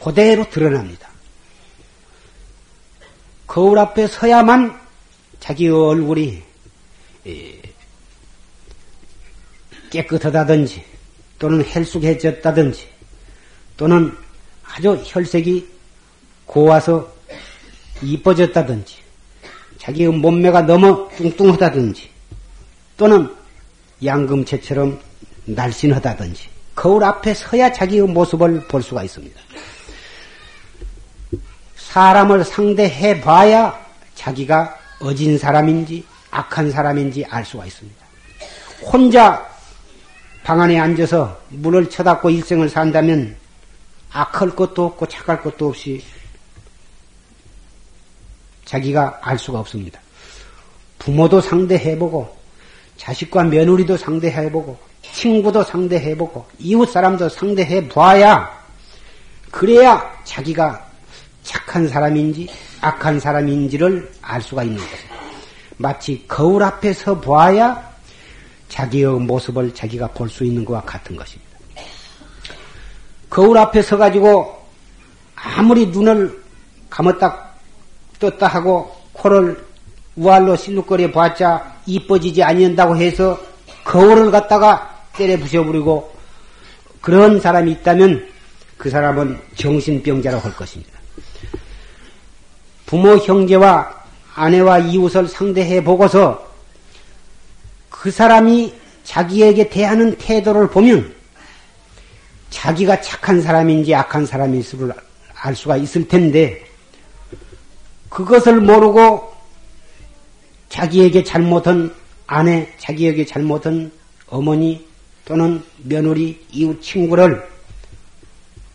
그대로 드러납니다. 거울 앞에 서야만 자기의 얼굴이 깨끗하다든지 또는 헬쑥해졌다든지 또는 아주 혈색이 고와서 이뻐졌다든지 자기의 몸매가 너무 뚱뚱하다든지 또는 양금채처럼 날씬하다든지 거울 앞에 서야 자기의 모습을 볼 수가 있습니다. 사람을 상대해 봐야 자기가 어진 사람인지 악한 사람인지 알 수가 있습니다. 혼자 방 안에 앉아서 문을 쳐닫고 일생을 산다면 악할 것도 없고 착할 것도 없이 자기가 알 수가 없습니다. 부모도 상대해보고 자식과 며느리도 상대해보고 친구도 상대해보고 이웃 사람도 상대해 봐야 그래야 자기가 착한 사람인지 악한 사람인지를 알 수가 있는 것입니다. 마치 거울 앞에 서 보아야 자기의 모습을 자기가 볼 수 있는 것과 같은 것입니다. 거울 앞에 서가지고 아무리 눈을 감았다 떴다 하고 코를 우알로 실룩거려 봤자 이뻐지지 아니한다고 해서 거울을 갖다가 때려 부셔버리고 그런 사람이 있다면 그 사람은 정신병자로 할 것입니다. 부모, 형제와 아내와 이웃을 상대해 보고서 그 사람이 자기에게 대하는 태도를 보면 자기가 착한 사람인지 악한 사람인지를 알 수가 있을 텐데 그것을 모르고 자기에게 잘못한 아내, 자기에게 잘못한 어머니 또는 며느리, 이웃 친구를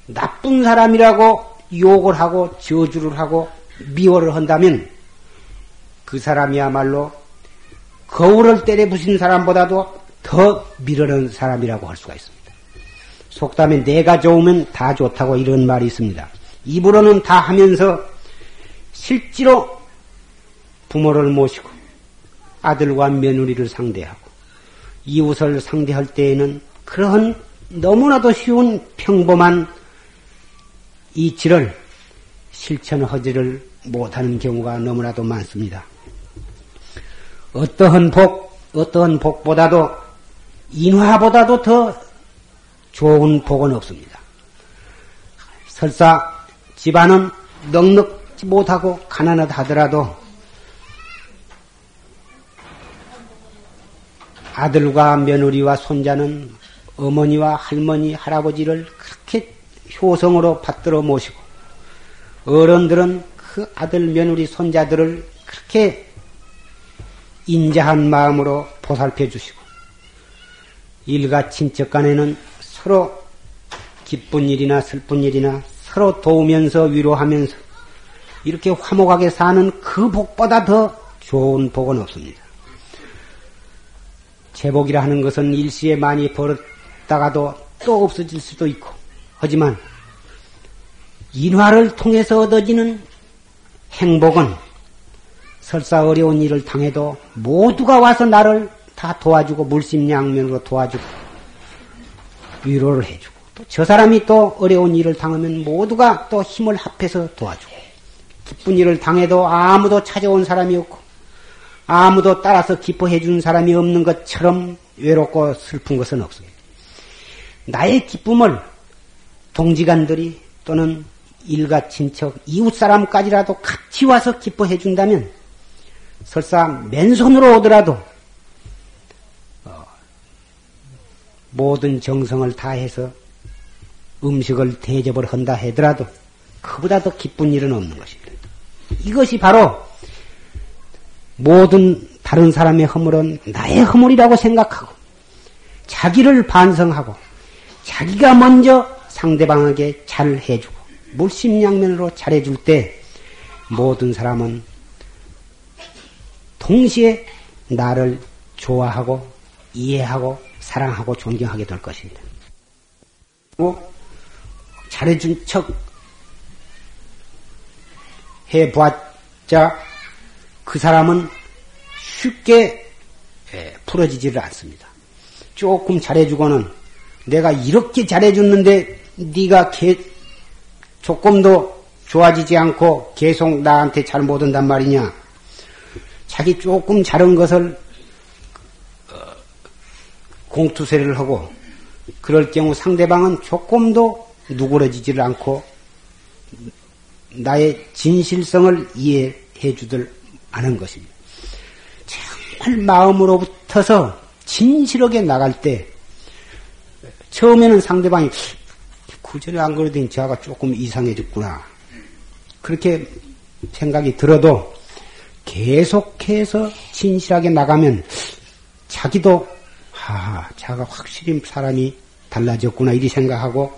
나쁜 사람이라고 욕을 하고 저주를 하고 미워를 한다면 그 사람이야말로 거울을 때려 부신 사람보다도 더 미르는 사람이라고 할 수가 있습니다. 속담에 내가 좋으면 다 좋다고 이런 말이 있습니다. 입으로는 다 하면서 실제로 부모를 모시고 아들과 며느리를 상대하고 이웃을 상대할 때에는 그러한 너무나도 쉬운 평범한 이치를 실천하지를 못하는 경우가 너무나도 많습니다. 어떠한 복, 어떠한 복보다도 인화보다도 더 좋은 복은 없습니다. 설사 집안은 넉넉지 못하고 가난하다 하더라도 아들과 며느리와 손자는 어머니와 할머니, 할아버지를 그렇게 효성으로 받들어 모시고 어른들은 그 아들, 며느리, 손자들을 그렇게 인자한 마음으로 보살펴 주시고 일가 친척 간에는 서로 기쁜 일이나 슬픈 일이나 서로 도우면서 위로하면서 이렇게 화목하게 사는 그 복보다 더 좋은 복은 없습니다. 제복이라 하는 것은 일시에 많이 벌었다가도 또 없어질 수도 있고, 하지만 인화를 통해서 얻어지는 행복은 설사 어려운 일을 당해도 모두가 와서 나를 다 도와주고 물심양면으로 도와주고 위로를 해주고 또 저 사람이 또 어려운 일을 당하면 모두가 또 힘을 합해서 도와주고 기쁜 일을 당해도 아무도 찾아온 사람이 없고 아무도 따라서 기뻐해 주는 사람이 없는 것처럼 외롭고 슬픈 것은 없습니다. 나의 기쁨을 동지간들이 또는 일가 친척, 이웃 사람까지라도 같이 와서 기뻐해 준다면 설사 맨손으로 오더라도 어, 모든 정성을 다해서 음식을 대접을 한다 하더라도 그보다 더 기쁜 일은 없는 것입니다. 이것이 바로 모든 다른 사람의 허물은 나의 허물이라고 생각하고 자기를 반성하고 자기가 먼저 상대방에게 잘 해주고 물심양면으로 잘해줄 때 모든 사람은 동시에 나를 좋아하고 이해하고 사랑하고 존경하게 될 것입니다. 뭐 잘해준 척 해보았자 그 사람은 쉽게 예, 풀어지지를 않습니다. 조금 잘해주고는 내가 이렇게 잘해줬는데 네가 개, 조금도 좋아지지 않고 계속 나한테 잘 못한단 말이냐. 자기 조금 잘한 것을 어, 공투세를 하고 그럴 경우 상대방은 조금도 누그러지지를 않고 나의 진실성을 이해해 주들 않은 것입니다. 정말 마음으로부터서 진실하게 나갈 때 처음에는 상대방이 구전에 안 그러더니 저가 조금 이상해졌구나. 그렇게 생각이 들어도 계속해서 진실하게 나가면 자기도 아, 자가 확실히 사람이 달라졌구나 이리 생각하고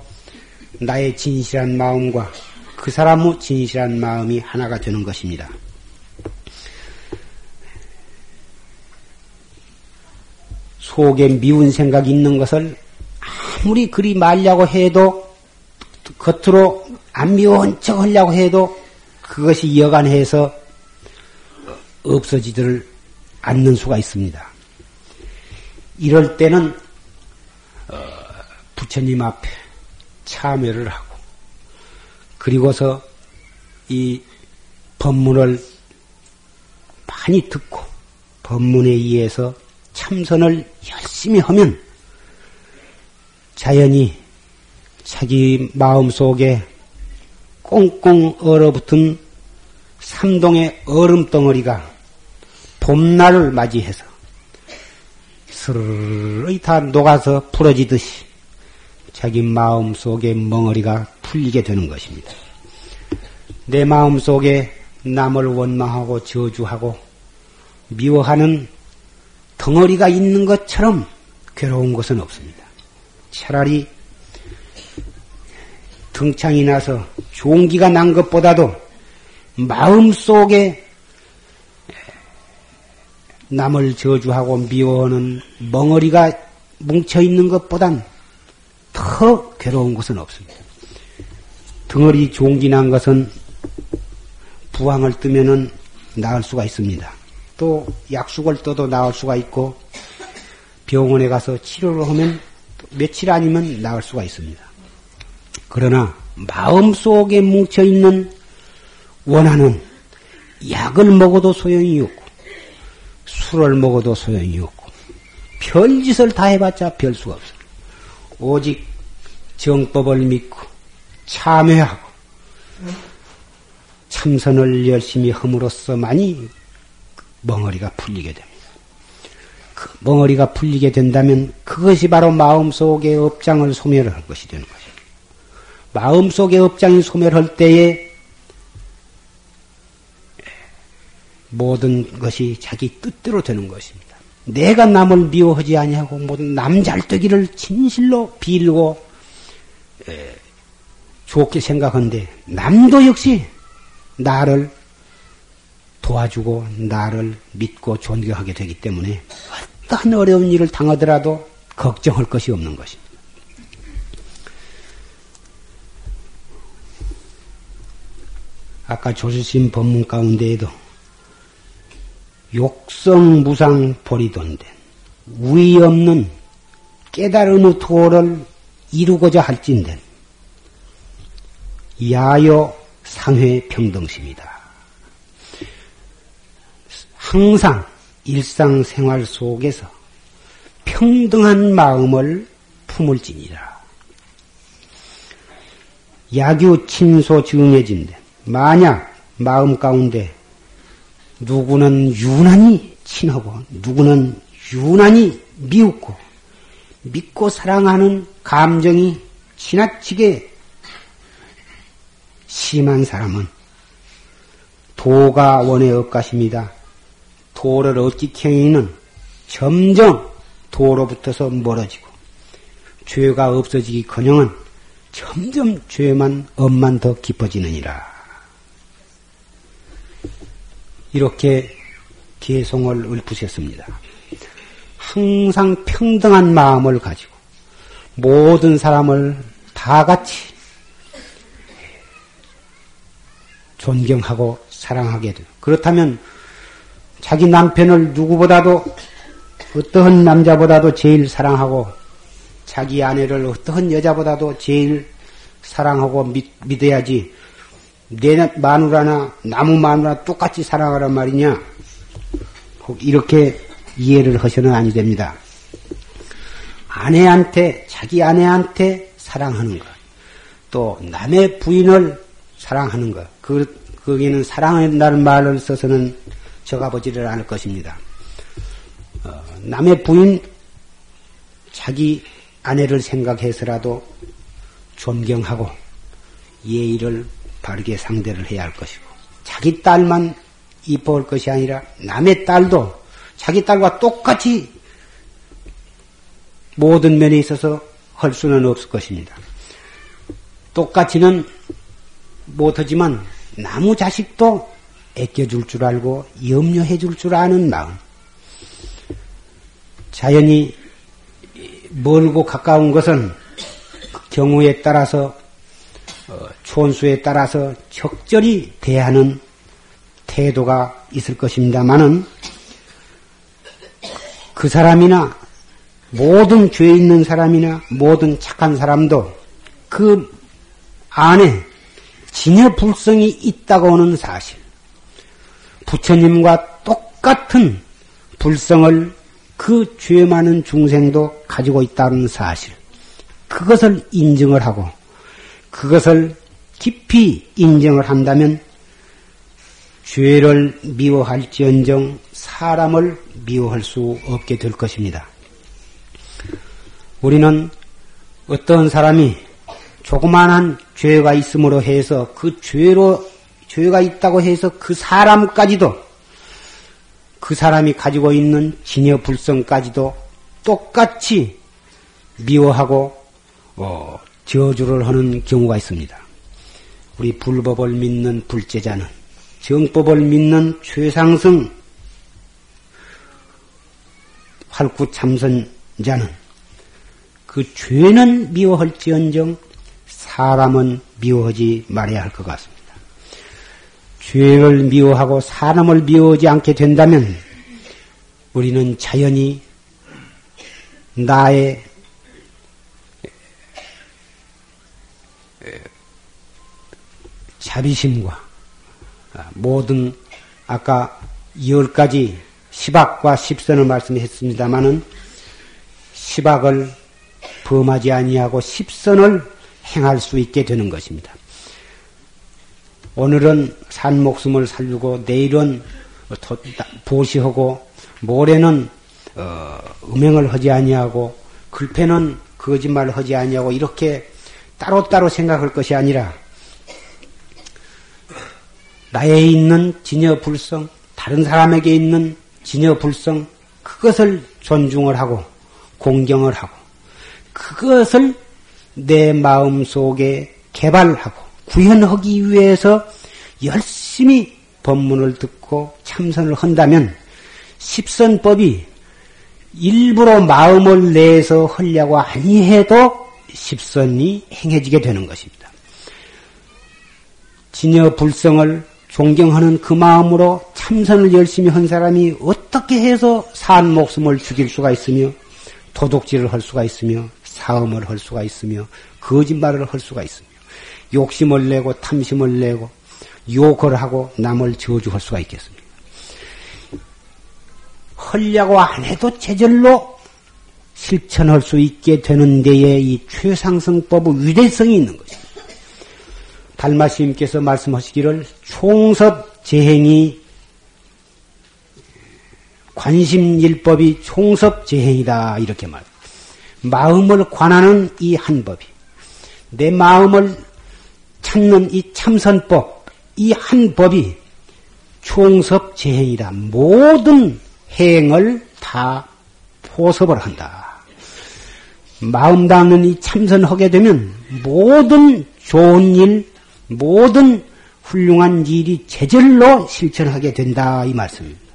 나의 진실한 마음과 그 사람의 진실한 마음이 하나가 되는 것입니다. 속에 미운 생각이 있는 것을 아무리 그리 말려고 해도 겉으로 안 미운 척 하려고 해도 그것이 여간해서 없어지지를 않는 수가 있습니다. 이럴 때는 어, 부처님 앞에 참여를 하고 그리고서 이 법문을 많이 듣고 법문에 의해서 참선을 열심히 하면 자연히 자기 마음 속에 꽁꽁 얼어붙은 삼동의 얼음 덩어리가 봄날을 맞이해서 스르르 다 녹아서 풀어지듯이 자기 마음 속의 멍어리가 풀리게 되는 것입니다. 내 마음 속에 남을 원망하고 저주하고 미워하는 덩어리가 있는 것처럼 괴로운 것은 없습니다. 차라리 등창이 나서 종기가 난 것보다도 마음 속에 남을 저주하고 미워하는 멍어리가 뭉쳐 있는 것보단 더 괴로운 것은 없습니다. 덩어리 종진한 것은 부항을 뜨면은 나을 수가 있습니다. 또 약숙을 떠도 나을 수가 있고 병원에 가서 치료를 하면 며칠 아니면 나을 수가 있습니다. 그러나 마음 속에 뭉쳐 있는 원한은 약을 먹어도 소용이 없고 술을 먹어도 소용이 없고 별짓을 다 해봤자 별 수가 없어요. 오직 정법을 믿고 참회하고 참선을 열심히 함으로써만이 멍어리가 풀리게 됩니다. 그 멍어리가 풀리게 된다면 그것이 바로 마음속의 업장을 소멸할 것이 되는 것입니다. 마음속의 업장이 소멸할 때에 모든 것이 자기 뜻대로 되는 것입니다. 내가 남을 미워하지 아니하고 모든 남잘되기를 진실로 빌고 에, 좋게 생각한데 남도 역시 나를 도와주고 나를 믿고 존경하게 되기 때문에 어떠한 어려운 일을 당하더라도 걱정할 것이 없는 것입니다. 아까 조수심 법문 가운데에도 욕성 무상 보리돈된 우위 없는 깨달은 도를 이루고자 할진된 야요 상회 평등심이다. 항상 일상생활 속에서 평등한 마음을 품을지니라. 야규 친소 증해진데 만약 마음 가운데 누구는 유난히 친하고 누구는 유난히 미웃고 믿고 사랑하는 감정이 지나치게 심한 사람은 도가 원의 업가십니다. 도를 얻기 경에는 점점 도로부터서 멀어지고 죄가 없어지기 커녕은 점점 죄만 업만 더 깊어지느니라. 이렇게 개송을 읊으셨습니다. 항상 평등한 마음을 가지고 모든 사람을 다 같이 존경하고 사랑하게 돼요. 그렇다면 자기 남편을 누구보다도 어떠한 남자보다도 제일 사랑하고 자기 아내를 어떠한 여자보다도 제일 사랑하고 믿, 믿어야지 내 마누라나 나무 마누라 똑같이 사랑하란 말이냐? 이렇게 이해를 하셔는 아니 됩니다. 아내한테, 자기 아내한테 사랑하는 것. 또 남의 부인을 사랑하는 것. 그, 거기는 사랑한다는 말을 써서는 적어보지를 않을 것입니다. 어, 남의 부인, 자기 아내를 생각해서라도 존경하고 예의를 바르게 상대를 해야 할 것이고 자기 딸만 이뻐할 것이 아니라 남의 딸도 자기 딸과 똑같이 모든 면에 있어서 할 수는 없을 것입니다. 똑같이는 못하지만 나무 자식도 애껴줄 줄 알고 염려해 줄 줄 아는 마음. 자연히 멀고 가까운 것은 경우에 따라서 어, 촌수에 따라서 적절히 대하는 태도가 있을 것입니다만은 그 사람이나 모든 죄 있는 사람이나 모든 착한 사람도 그 안에 진여 불성이 있다고 하는 사실, 부처님과 똑같은 불성을 그 죄 많은 중생도 가지고 있다는 사실, 그것을 인정을 하고 그것을 깊이 인정을 한다면 죄를 미워할지언정 사람을 미워할 수 없게 될 것입니다. 우리는 어떤 사람이 조그만한 죄가 있음으로 해서 그 죄로 죄가 있다고 해서 그 사람까지도 그 사람이 가지고 있는 진여 불성까지도 똑같이 미워하고 어, 저주를 하는 경우가 있습니다. 우리 불법을 믿는 불제자는 정법을 믿는 최상승 활구 참선자는 그 죄는 미워할지언정 사람은 미워하지 말아야 할 것 같습니다. 죄를 미워하고 사람을 미워하지 않게 된다면 우리는 자연히 나의 자비심과 모든 아까 열 가지 시박과 십선을 말씀했습니다마는 시박을 범하지 아니하고 십선을 행할 수 있게 되는 것입니다. 오늘은 산 목숨을 살리고 내일은 보시하고 모레는 어, 음행을 하지 아니하고 글패는 거짓말을 하지 아니하고 이렇게 따로따로 생각할 것이 아니라 나에 있는 진여 불성, 다른 사람에게 있는 진여 불성, 그것을 존중을 하고 공경을 하고 그것을 내 마음 속에 개발하고 구현하기 위해서 열심히 법문을 듣고 참선을 한다면 십선법이 일부러 마음을 내서 하려고 아니해도 십선이 행해지게 되는 것입니다. 진여 불성을 존경하는 그 마음으로 참선을 열심히 한 사람이 어떻게 해서 산 목숨을 죽일 수가 있으며 도둑질을 할 수가 있으며 사음을 할 수가 있으며 거짓말을 할 수가 있으며 욕심을 내고 탐심을 내고 욕을 하고 남을 저주할 수가 있겠습니까? 헐려고 안 해도 제절로 실천할 수 있게 되는 데에 이 최상승법의 위대성이 있는 것입니다. 달마스님께서 말씀하시기를 총섭 재행이 관심일법이 총섭 재행이다 이렇게 말. 마음을 관하는 이 한 법이 내 마음을 찾는 이 참선법 이 한 법이 총섭 재행이다. 모든 행을 다 포섭을 한다. 마음 닿는 이 참선하게 되면 모든 좋은 일, 모든 훌륭한 일이 제절로 실천하게 된다 이 말씀입니다.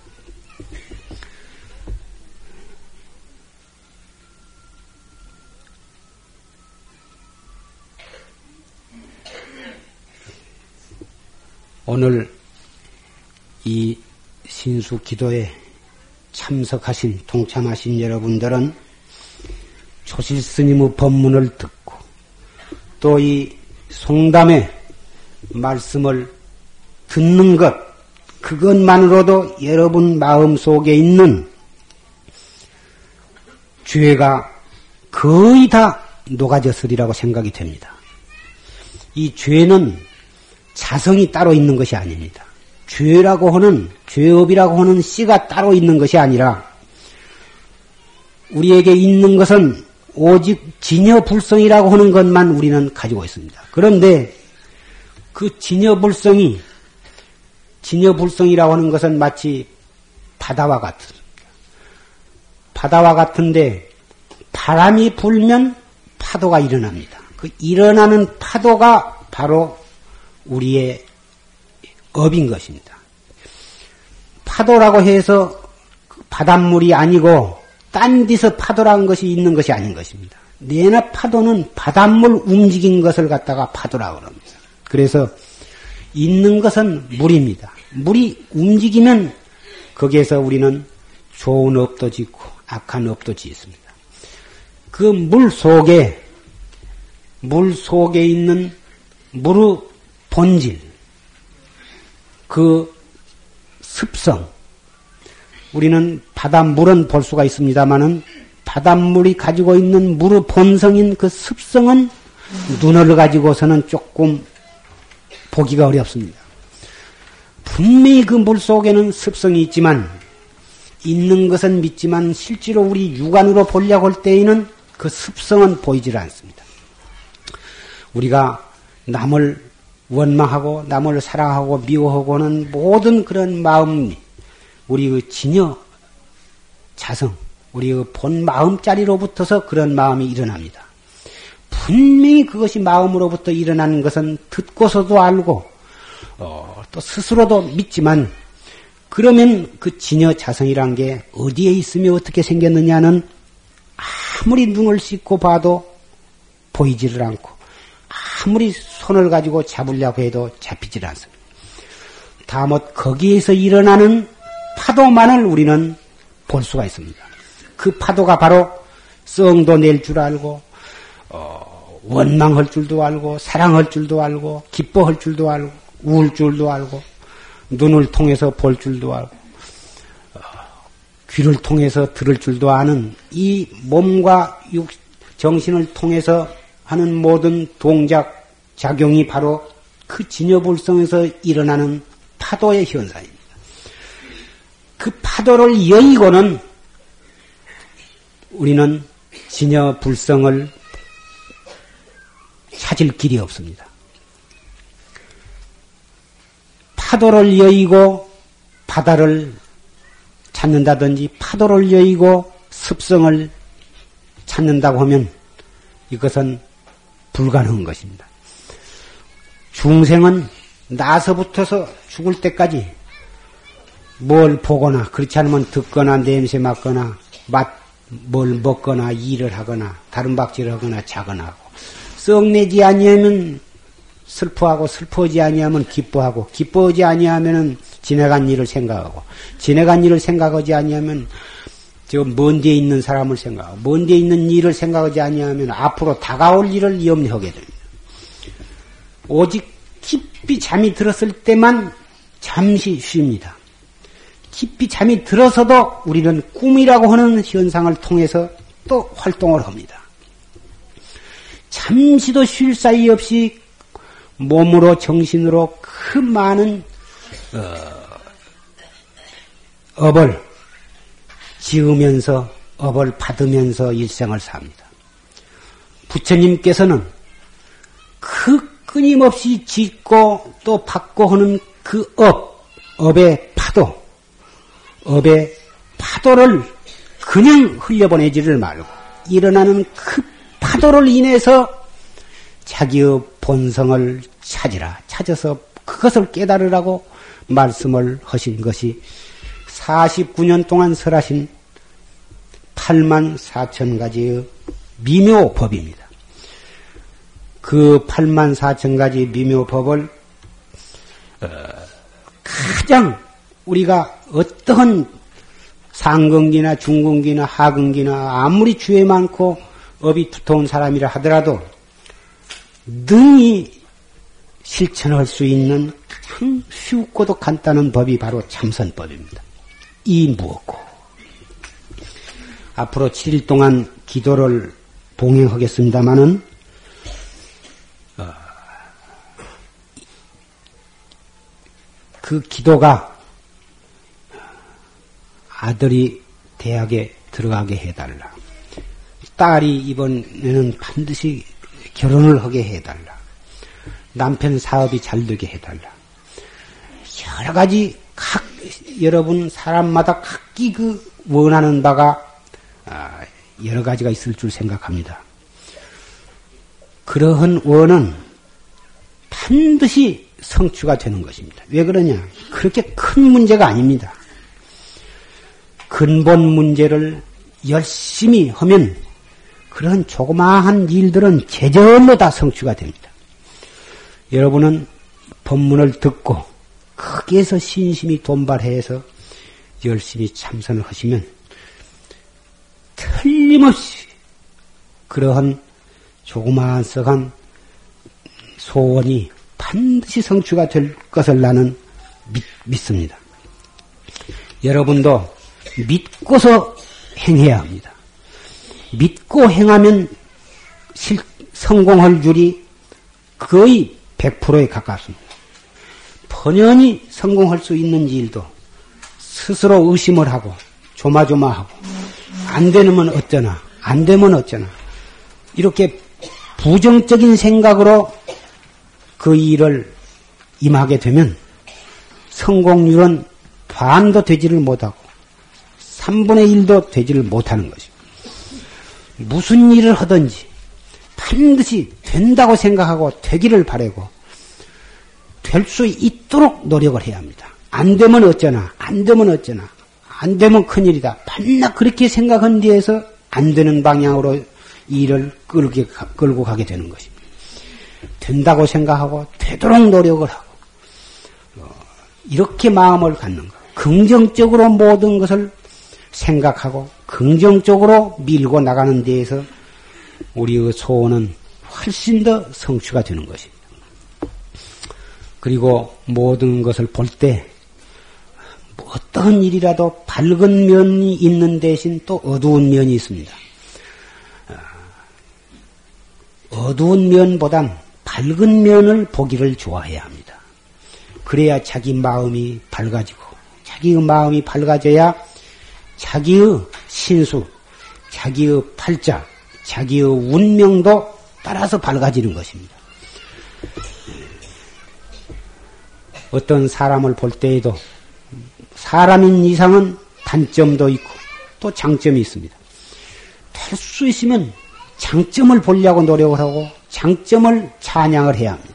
오늘 이 신수 기도에 참석하신 동참하신 여러분들은 조실 스님의 법문을 듣고 또 이 송담의 말씀을 듣는 것 그것만으로도 여러분 마음 속에 있는 죄가 거의 다 녹아졌으리라고 생각이 됩니다. 이 죄는 자성이 따로 있는 것이 아닙니다. 죄라고 하는 죄업이라고 하는 씨가 따로 있는 것이 아니라 우리에게 있는 것은 오직 진여불성이라고 하는 것만 우리는 가지고 있습니다. 그런데 그 진여불성이 진여불성이라고 하는 것은 마치 바다와 같습니다. 바다와 같은데 바람이 불면 파도가 일어납니다. 그 일어나는 파도가 바로 우리의 업인 것입니다. 파도라고 해서 바닷물이 아니고 딴 데서 파도라는 것이 있는 것이 아닌 것입니다. 내나 파도는 바닷물 움직인 것을 갖다가 파도라고 합니다. 그래서 있는 것은 물입니다. 물이 움직이면 거기에서 우리는 좋은 업도 짓고 악한 업도 짓습니다. 그 물 속에 물 속에 있는 물의 본질, 그 습성, 우리는 바닷물은 볼 수가 있습니다만은 바닷물이 가지고 있는 물의 본성인 그 습성은 눈을 가지고서는 조금 보기가 어렵습니다. 분명히 그 물 속에는 습성이 있지만 있는 것은 믿지만 실제로 우리 육안으로 보려고 할 때에는 그 습성은 보이질 않습니다. 우리가 남을 원망하고 남을 사랑하고 미워하고는 모든 그런 마음이 우리 그 진여 자성, 우리 그본 마음자리로부터서 그런 마음이 일어납니다. 분명히 그것이 마음으로부터 일어나는 것은 듣고서도 알고 어, 또 스스로도 믿지만 그러면 그 진여 자성이란 게 어디에 있으며 어떻게 생겼느냐는 아무리 눈을 씻고 봐도 보이지를 않고 아무리 손을 가지고 잡으려고 해도 잡히질 않습니다. 다못 거기에서 일어나는 파도만을 우리는 볼 수가 있습니다. 그 파도가 바로 썽도 낼 줄 알고 어, 원망할 줄도 알고 사랑할 줄도 알고 기뻐할 줄도 알고 울 줄도 알고 눈을 통해서 볼 줄도 알고 어, 귀를 통해서 들을 줄도 아는 이 몸과 육, 정신을 통해서 하는 모든 동작 작용이 바로 그 진여불성에서 일어나는 파도의 현상입니다. 그 파도를 여의고는 우리는 진여불성을 찾을 길이 없습니다. 파도를 여의고 바다를 찾는다든지 파도를 여의고 습성을 찾는다고 하면 이것은 불가능한 것입니다. 중생은 나서부터서 죽을 때까지 뭘 보거나 그렇지 않으면 듣거나 냄새 맡거나 맛 뭘 먹거나 일을 하거나 다른 박질을 하거나 자거나 하고 썩내지 아니하면 슬퍼하고 슬퍼하지 아니하면 기뻐하고 기뻐하지 아니하면은 지나간 일을 생각하고 지나간 일을 생각하지 아니하면 지금 먼 데에 있는 사람을 생각하고 먼 데에 있는 일을 생각하지 아니하면 앞으로 다가올 일을 염려하게 됩니다. 오직 깊이 잠이 들었을 때만 잠시 쉽니다. 깊이 잠이 들어서도 우리는 꿈이라고 하는 현상을 통해서 또 활동을 합니다. 잠시도 쉴 사이 없이 몸으로 정신으로 그 많은 어, 업을 지으면서 업을 받으면서 일생을 삽니다. 부처님께서는 그 끊임없이 짓고 또 받고 하는 그 업, 업의 파도, 업의 파도를 그냥 흘려보내지를 말고 일어나는 그 파도를 인해서 자기의 본성을 찾으라. 찾아서 그것을 깨달으라고 말씀을 하신 것이 49년 동안 설하신 8만 4천 가지의 미묘법입니다. 그 8만 4천 가지 미묘법을 어, 가장 우리가 어떠한 상근기나 중근기나 하근기나 아무리 주에 많고 업이 두터운 사람이라 하더라도 능히 실천할 수 있는 참 쉽고도 간단한 법이 바로 참선법입니다. 이 무엇고 앞으로 7일 동안 기도를 봉행하겠습니다마는 어, 그 기도가 아들이 대학에 들어가게 해달라. 딸이 이번에는 반드시 결혼을 하게 해달라. 남편 사업이 잘 되게 해달라. 여러 가지 각 여러분 사람마다 각기 그 원하는 바가 아, 여러 가지가 있을 줄 생각합니다. 그러한 원은 반드시 성취가 되는 것입니다. 왜 그러냐? 그렇게 큰 문제가 아닙니다. 근본 문제를 열심히 하면 그런 조그마한 일들은 제절로 다 성취가 됩니다. 여러분은 법문을 듣고 거기에서 신심이 돈발해서 열심히 참선을 하시면 틀림없이 그러한 조그마한 썩한 소원이 반드시 성취가 될 것을 나는 믿, 믿습니다. 여러분도 믿고서 행해야 합니다. 믿고 행하면 실, 성공할 줄이 거의 100%에 가깝습니다. 번연히 성공할 수 있는 일도 스스로 의심을 하고 조마조마하고 안 되면 어쩌나 안 되면 어쩌나 이렇게 부정적인 생각으로 그 일을 임하게 되면 성공률은 반도 되지를 못하고 3분의 1도 되지를 못하는 것입니다. 무슨 일을 하든지 반드시 된다고 생각하고 되기를 바라고 될 수 있도록 노력을 해야 합니다. 안 되면 어쩌나, 안 되면 어쩌나, 안 되면 큰일이다. 반나 그렇게 생각한 뒤에서 안 되는 방향으로 일을 끌게, 끌고 가게 되는 것입니다. 된다고 생각하고 되도록 노력을 하고 어, 이렇게 마음을 갖는 것. 긍정적으로 모든 것을 생각하고 긍정적으로 밀고 나가는 데에서 우리의 소원은 훨씬 더 성취가 되는 것입니다. 그리고 모든 것을 볼 때 어떤 일이라도 밝은 면이 있는 대신 또 어두운 면이 있습니다. 어두운 면보단 밝은 면을 보기를 좋아해야 합니다. 그래야 자기 마음이 밝아지고 자기의 마음이 밝아져야 자기의 신수, 자기의 팔자, 자기의 운명도 따라서 밝아지는 것입니다. 어떤 사람을 볼 때에도 사람인 이상은 단점도 있고 또 장점이 있습니다. 될 수 있으면 장점을 보려고 노력을 하고 장점을 찬양을 해야 합니다.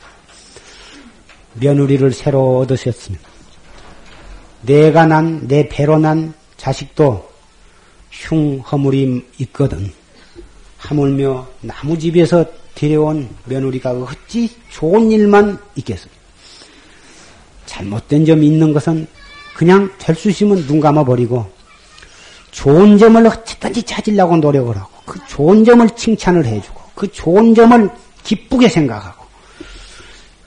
며느리를 새로 얻으셨습니다. 내가 난, 내 배로 난 자식도 흉, 허물이 있거든. 하물며 나무집에서 데려온 며느리가 어찌 좋은 일만 있겠습니까? 잘못된 점이 있는 것은 그냥 있으면 눈 감아버리고 좋은 점을 어쨌든지 찾으려고 노력을 하고 그 좋은 점을 칭찬을 해주고 그 좋은 점을 기쁘게 생각하고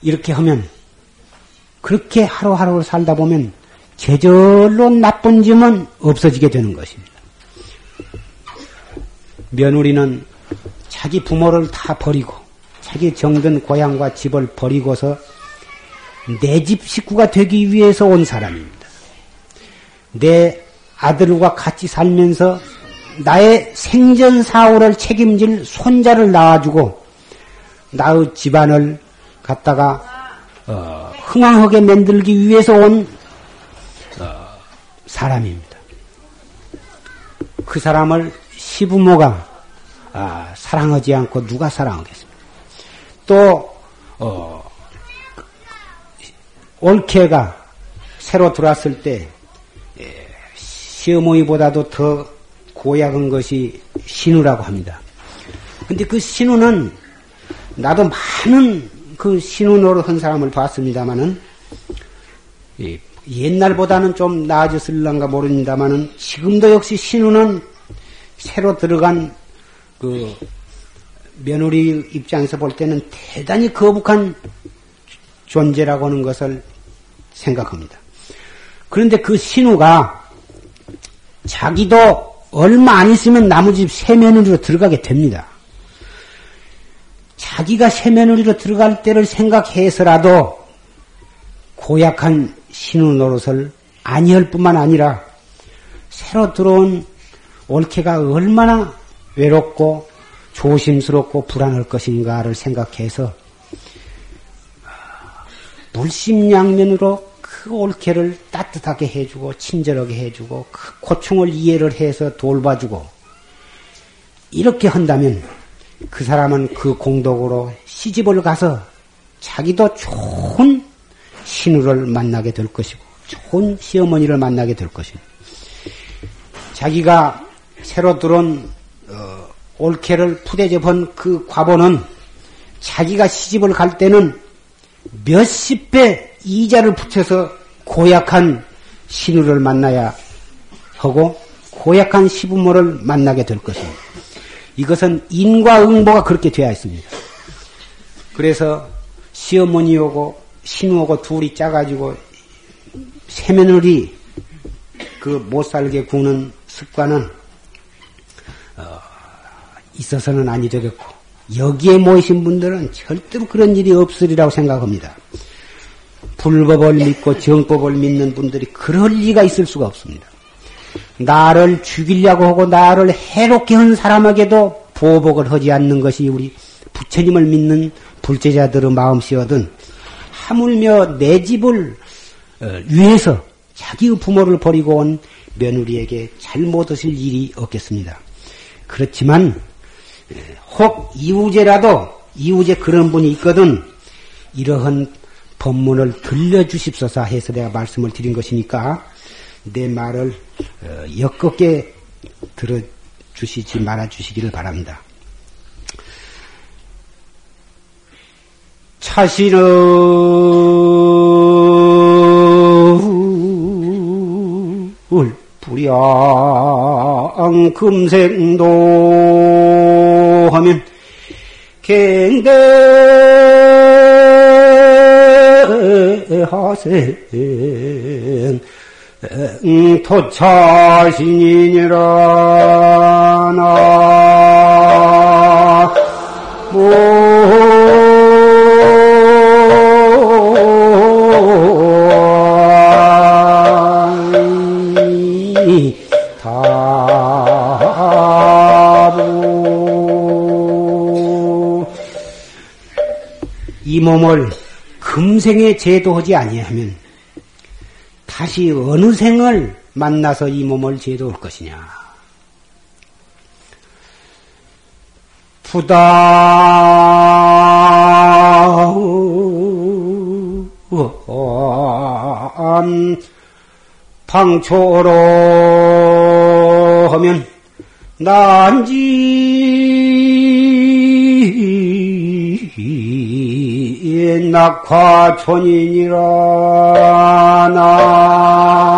이렇게 하면 그렇게 하루하루를 살다 보면 제절로 나쁜 점은 없어지게 되는 것입니다. 며느리는 자기 부모를 다 버리고 자기 정든 고향과 집을 버리고서 내 집 식구가 되기 위해서 온 사람입니다. 내 아들과 같이 살면서 나의 생전 사후를 책임질 손자를 낳아주고 나의 집안을 갖다가 어, 흥왕하게 만들기 위해서 온 어, 사람입니다. 그 사람을 시부모가 아, 사랑하지 않고 누가 사랑하겠습니까? 또 어, 올케가 새로 들어왔을 때 예, 시어머니보다도 더 고약한 것이 신우라고 합니다. 근데 그 신우는 나도 많은 그 신우 노릇한 사람을 봤습니다마는 옛날보다는 좀 나아졌을런가 모릅니다마는 지금도 역시 신우는 새로 들어간 그 며느리 입장에서 볼 때는 대단히 거북한 존재라고 하는 것을 생각합니다. 그런데 그 신우가 자기도 얼마 안 있으면 나무집 세며느리로 들어가게 됩니다. 자기가 세며느리로 들어갈 때를 생각해서라도 고약한 신우 노릇을 아니할 뿐만 아니라 새로 들어온 올케가 얼마나 외롭고 조심스럽고 불안할 것인가를 생각해서 물심양면으로 그 올케를 따뜻하게 해주고 친절하게 해주고 그 고충을 이해를 해서 돌봐주고 이렇게 한다면 그 사람은 그 공덕으로 시집을 가서 자기도 좋은 신우를 만나게 될 것이고 좋은 시어머니를 만나게 될 것이고 자기가 새로 들어온 어, 올케를 푸대접 한 그 과보는 자기가 시집을 갈 때는 몇십 배 이자를 붙여서 고약한 신우를 만나야 하고 고약한 시부모를 만나게 될 것입니다. 이것은 인과응보가 그렇게 되어 있습니다. 그래서 시어머니 오고 신우오고 둘이 짜가지고 세며느리 그 못살게 구는 습관은 어, 있어서는 아니 되겠고 여기에 모이신 분들은 절대로 그런 일이 없으리라고 생각합니다. 불법을 믿고 정법을 믿는 분들이 그럴 리가 있을 수가 없습니다. 나를 죽이려고 하고 나를 해롭게 한 사람에게도 보복을 하지 않는 것이 우리 부처님을 믿는 불제자들의 마음씨거든 하물며 내 집을 어, 위해서 자기의 부모를 버리고 온 며느리에게 잘못하실 일이 없겠습니다. 그렇지만 혹 이우제라도 이우제 그런 분이 있거든 이러한 법문을 들려주십소서 해서 내가 말씀을 드린 것이니까 내 말을 어, 역겹게 들어주시지 말아주시기를 바랍니다. 자신은 불양 금생도 하면 갱대하세 토차신이니라 나 몸을 금생에 제도하지 아니하면 다시 어느 생을 만나서 이 몸을 제도할 것이냐? 부다 방초로 하면 난지 낙화촌이니라 나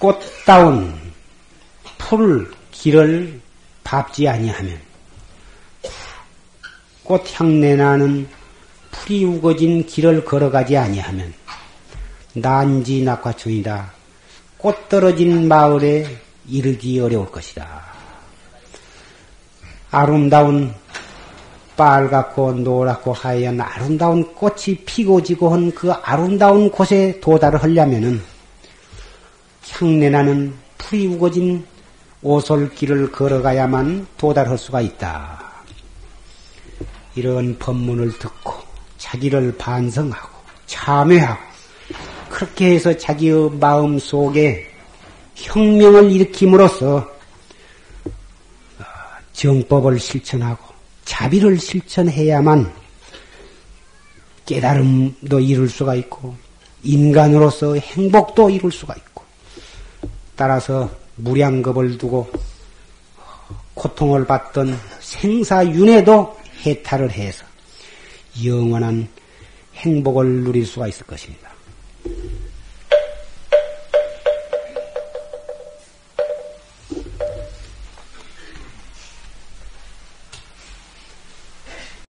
꽃다운 풀 길을 밟지 아니하면 꽃 향내 나는 풀이 우거진 길을 걸어가지 아니하면 난지 낙화촌이다. 꽃 떨어진 마을에 이르기 어려울 것이다. 아름다운 빨갛고 노랗고 하얀 아름다운 꽃이 피고 지고 한 그 아름다운 곳에 도달을 하려면은 향내나는 풀이 우거진 오솔길을 걸어가야만 도달할 수가 있다. 이런 법문을 듣고 자기를 반성하고 참회하고 그렇게 해서 자기의 마음 속에 혁명을 일으킴으로써 정법을 실천하고 자비를 실천해야만 깨달음도 이룰 수가 있고 인간으로서 행복도 이룰 수가 있고 따라서 무량겁을 두고 고통을 받던 생사윤회도 해탈을 해서 영원한 행복을 누릴 수가 있을 것입니다.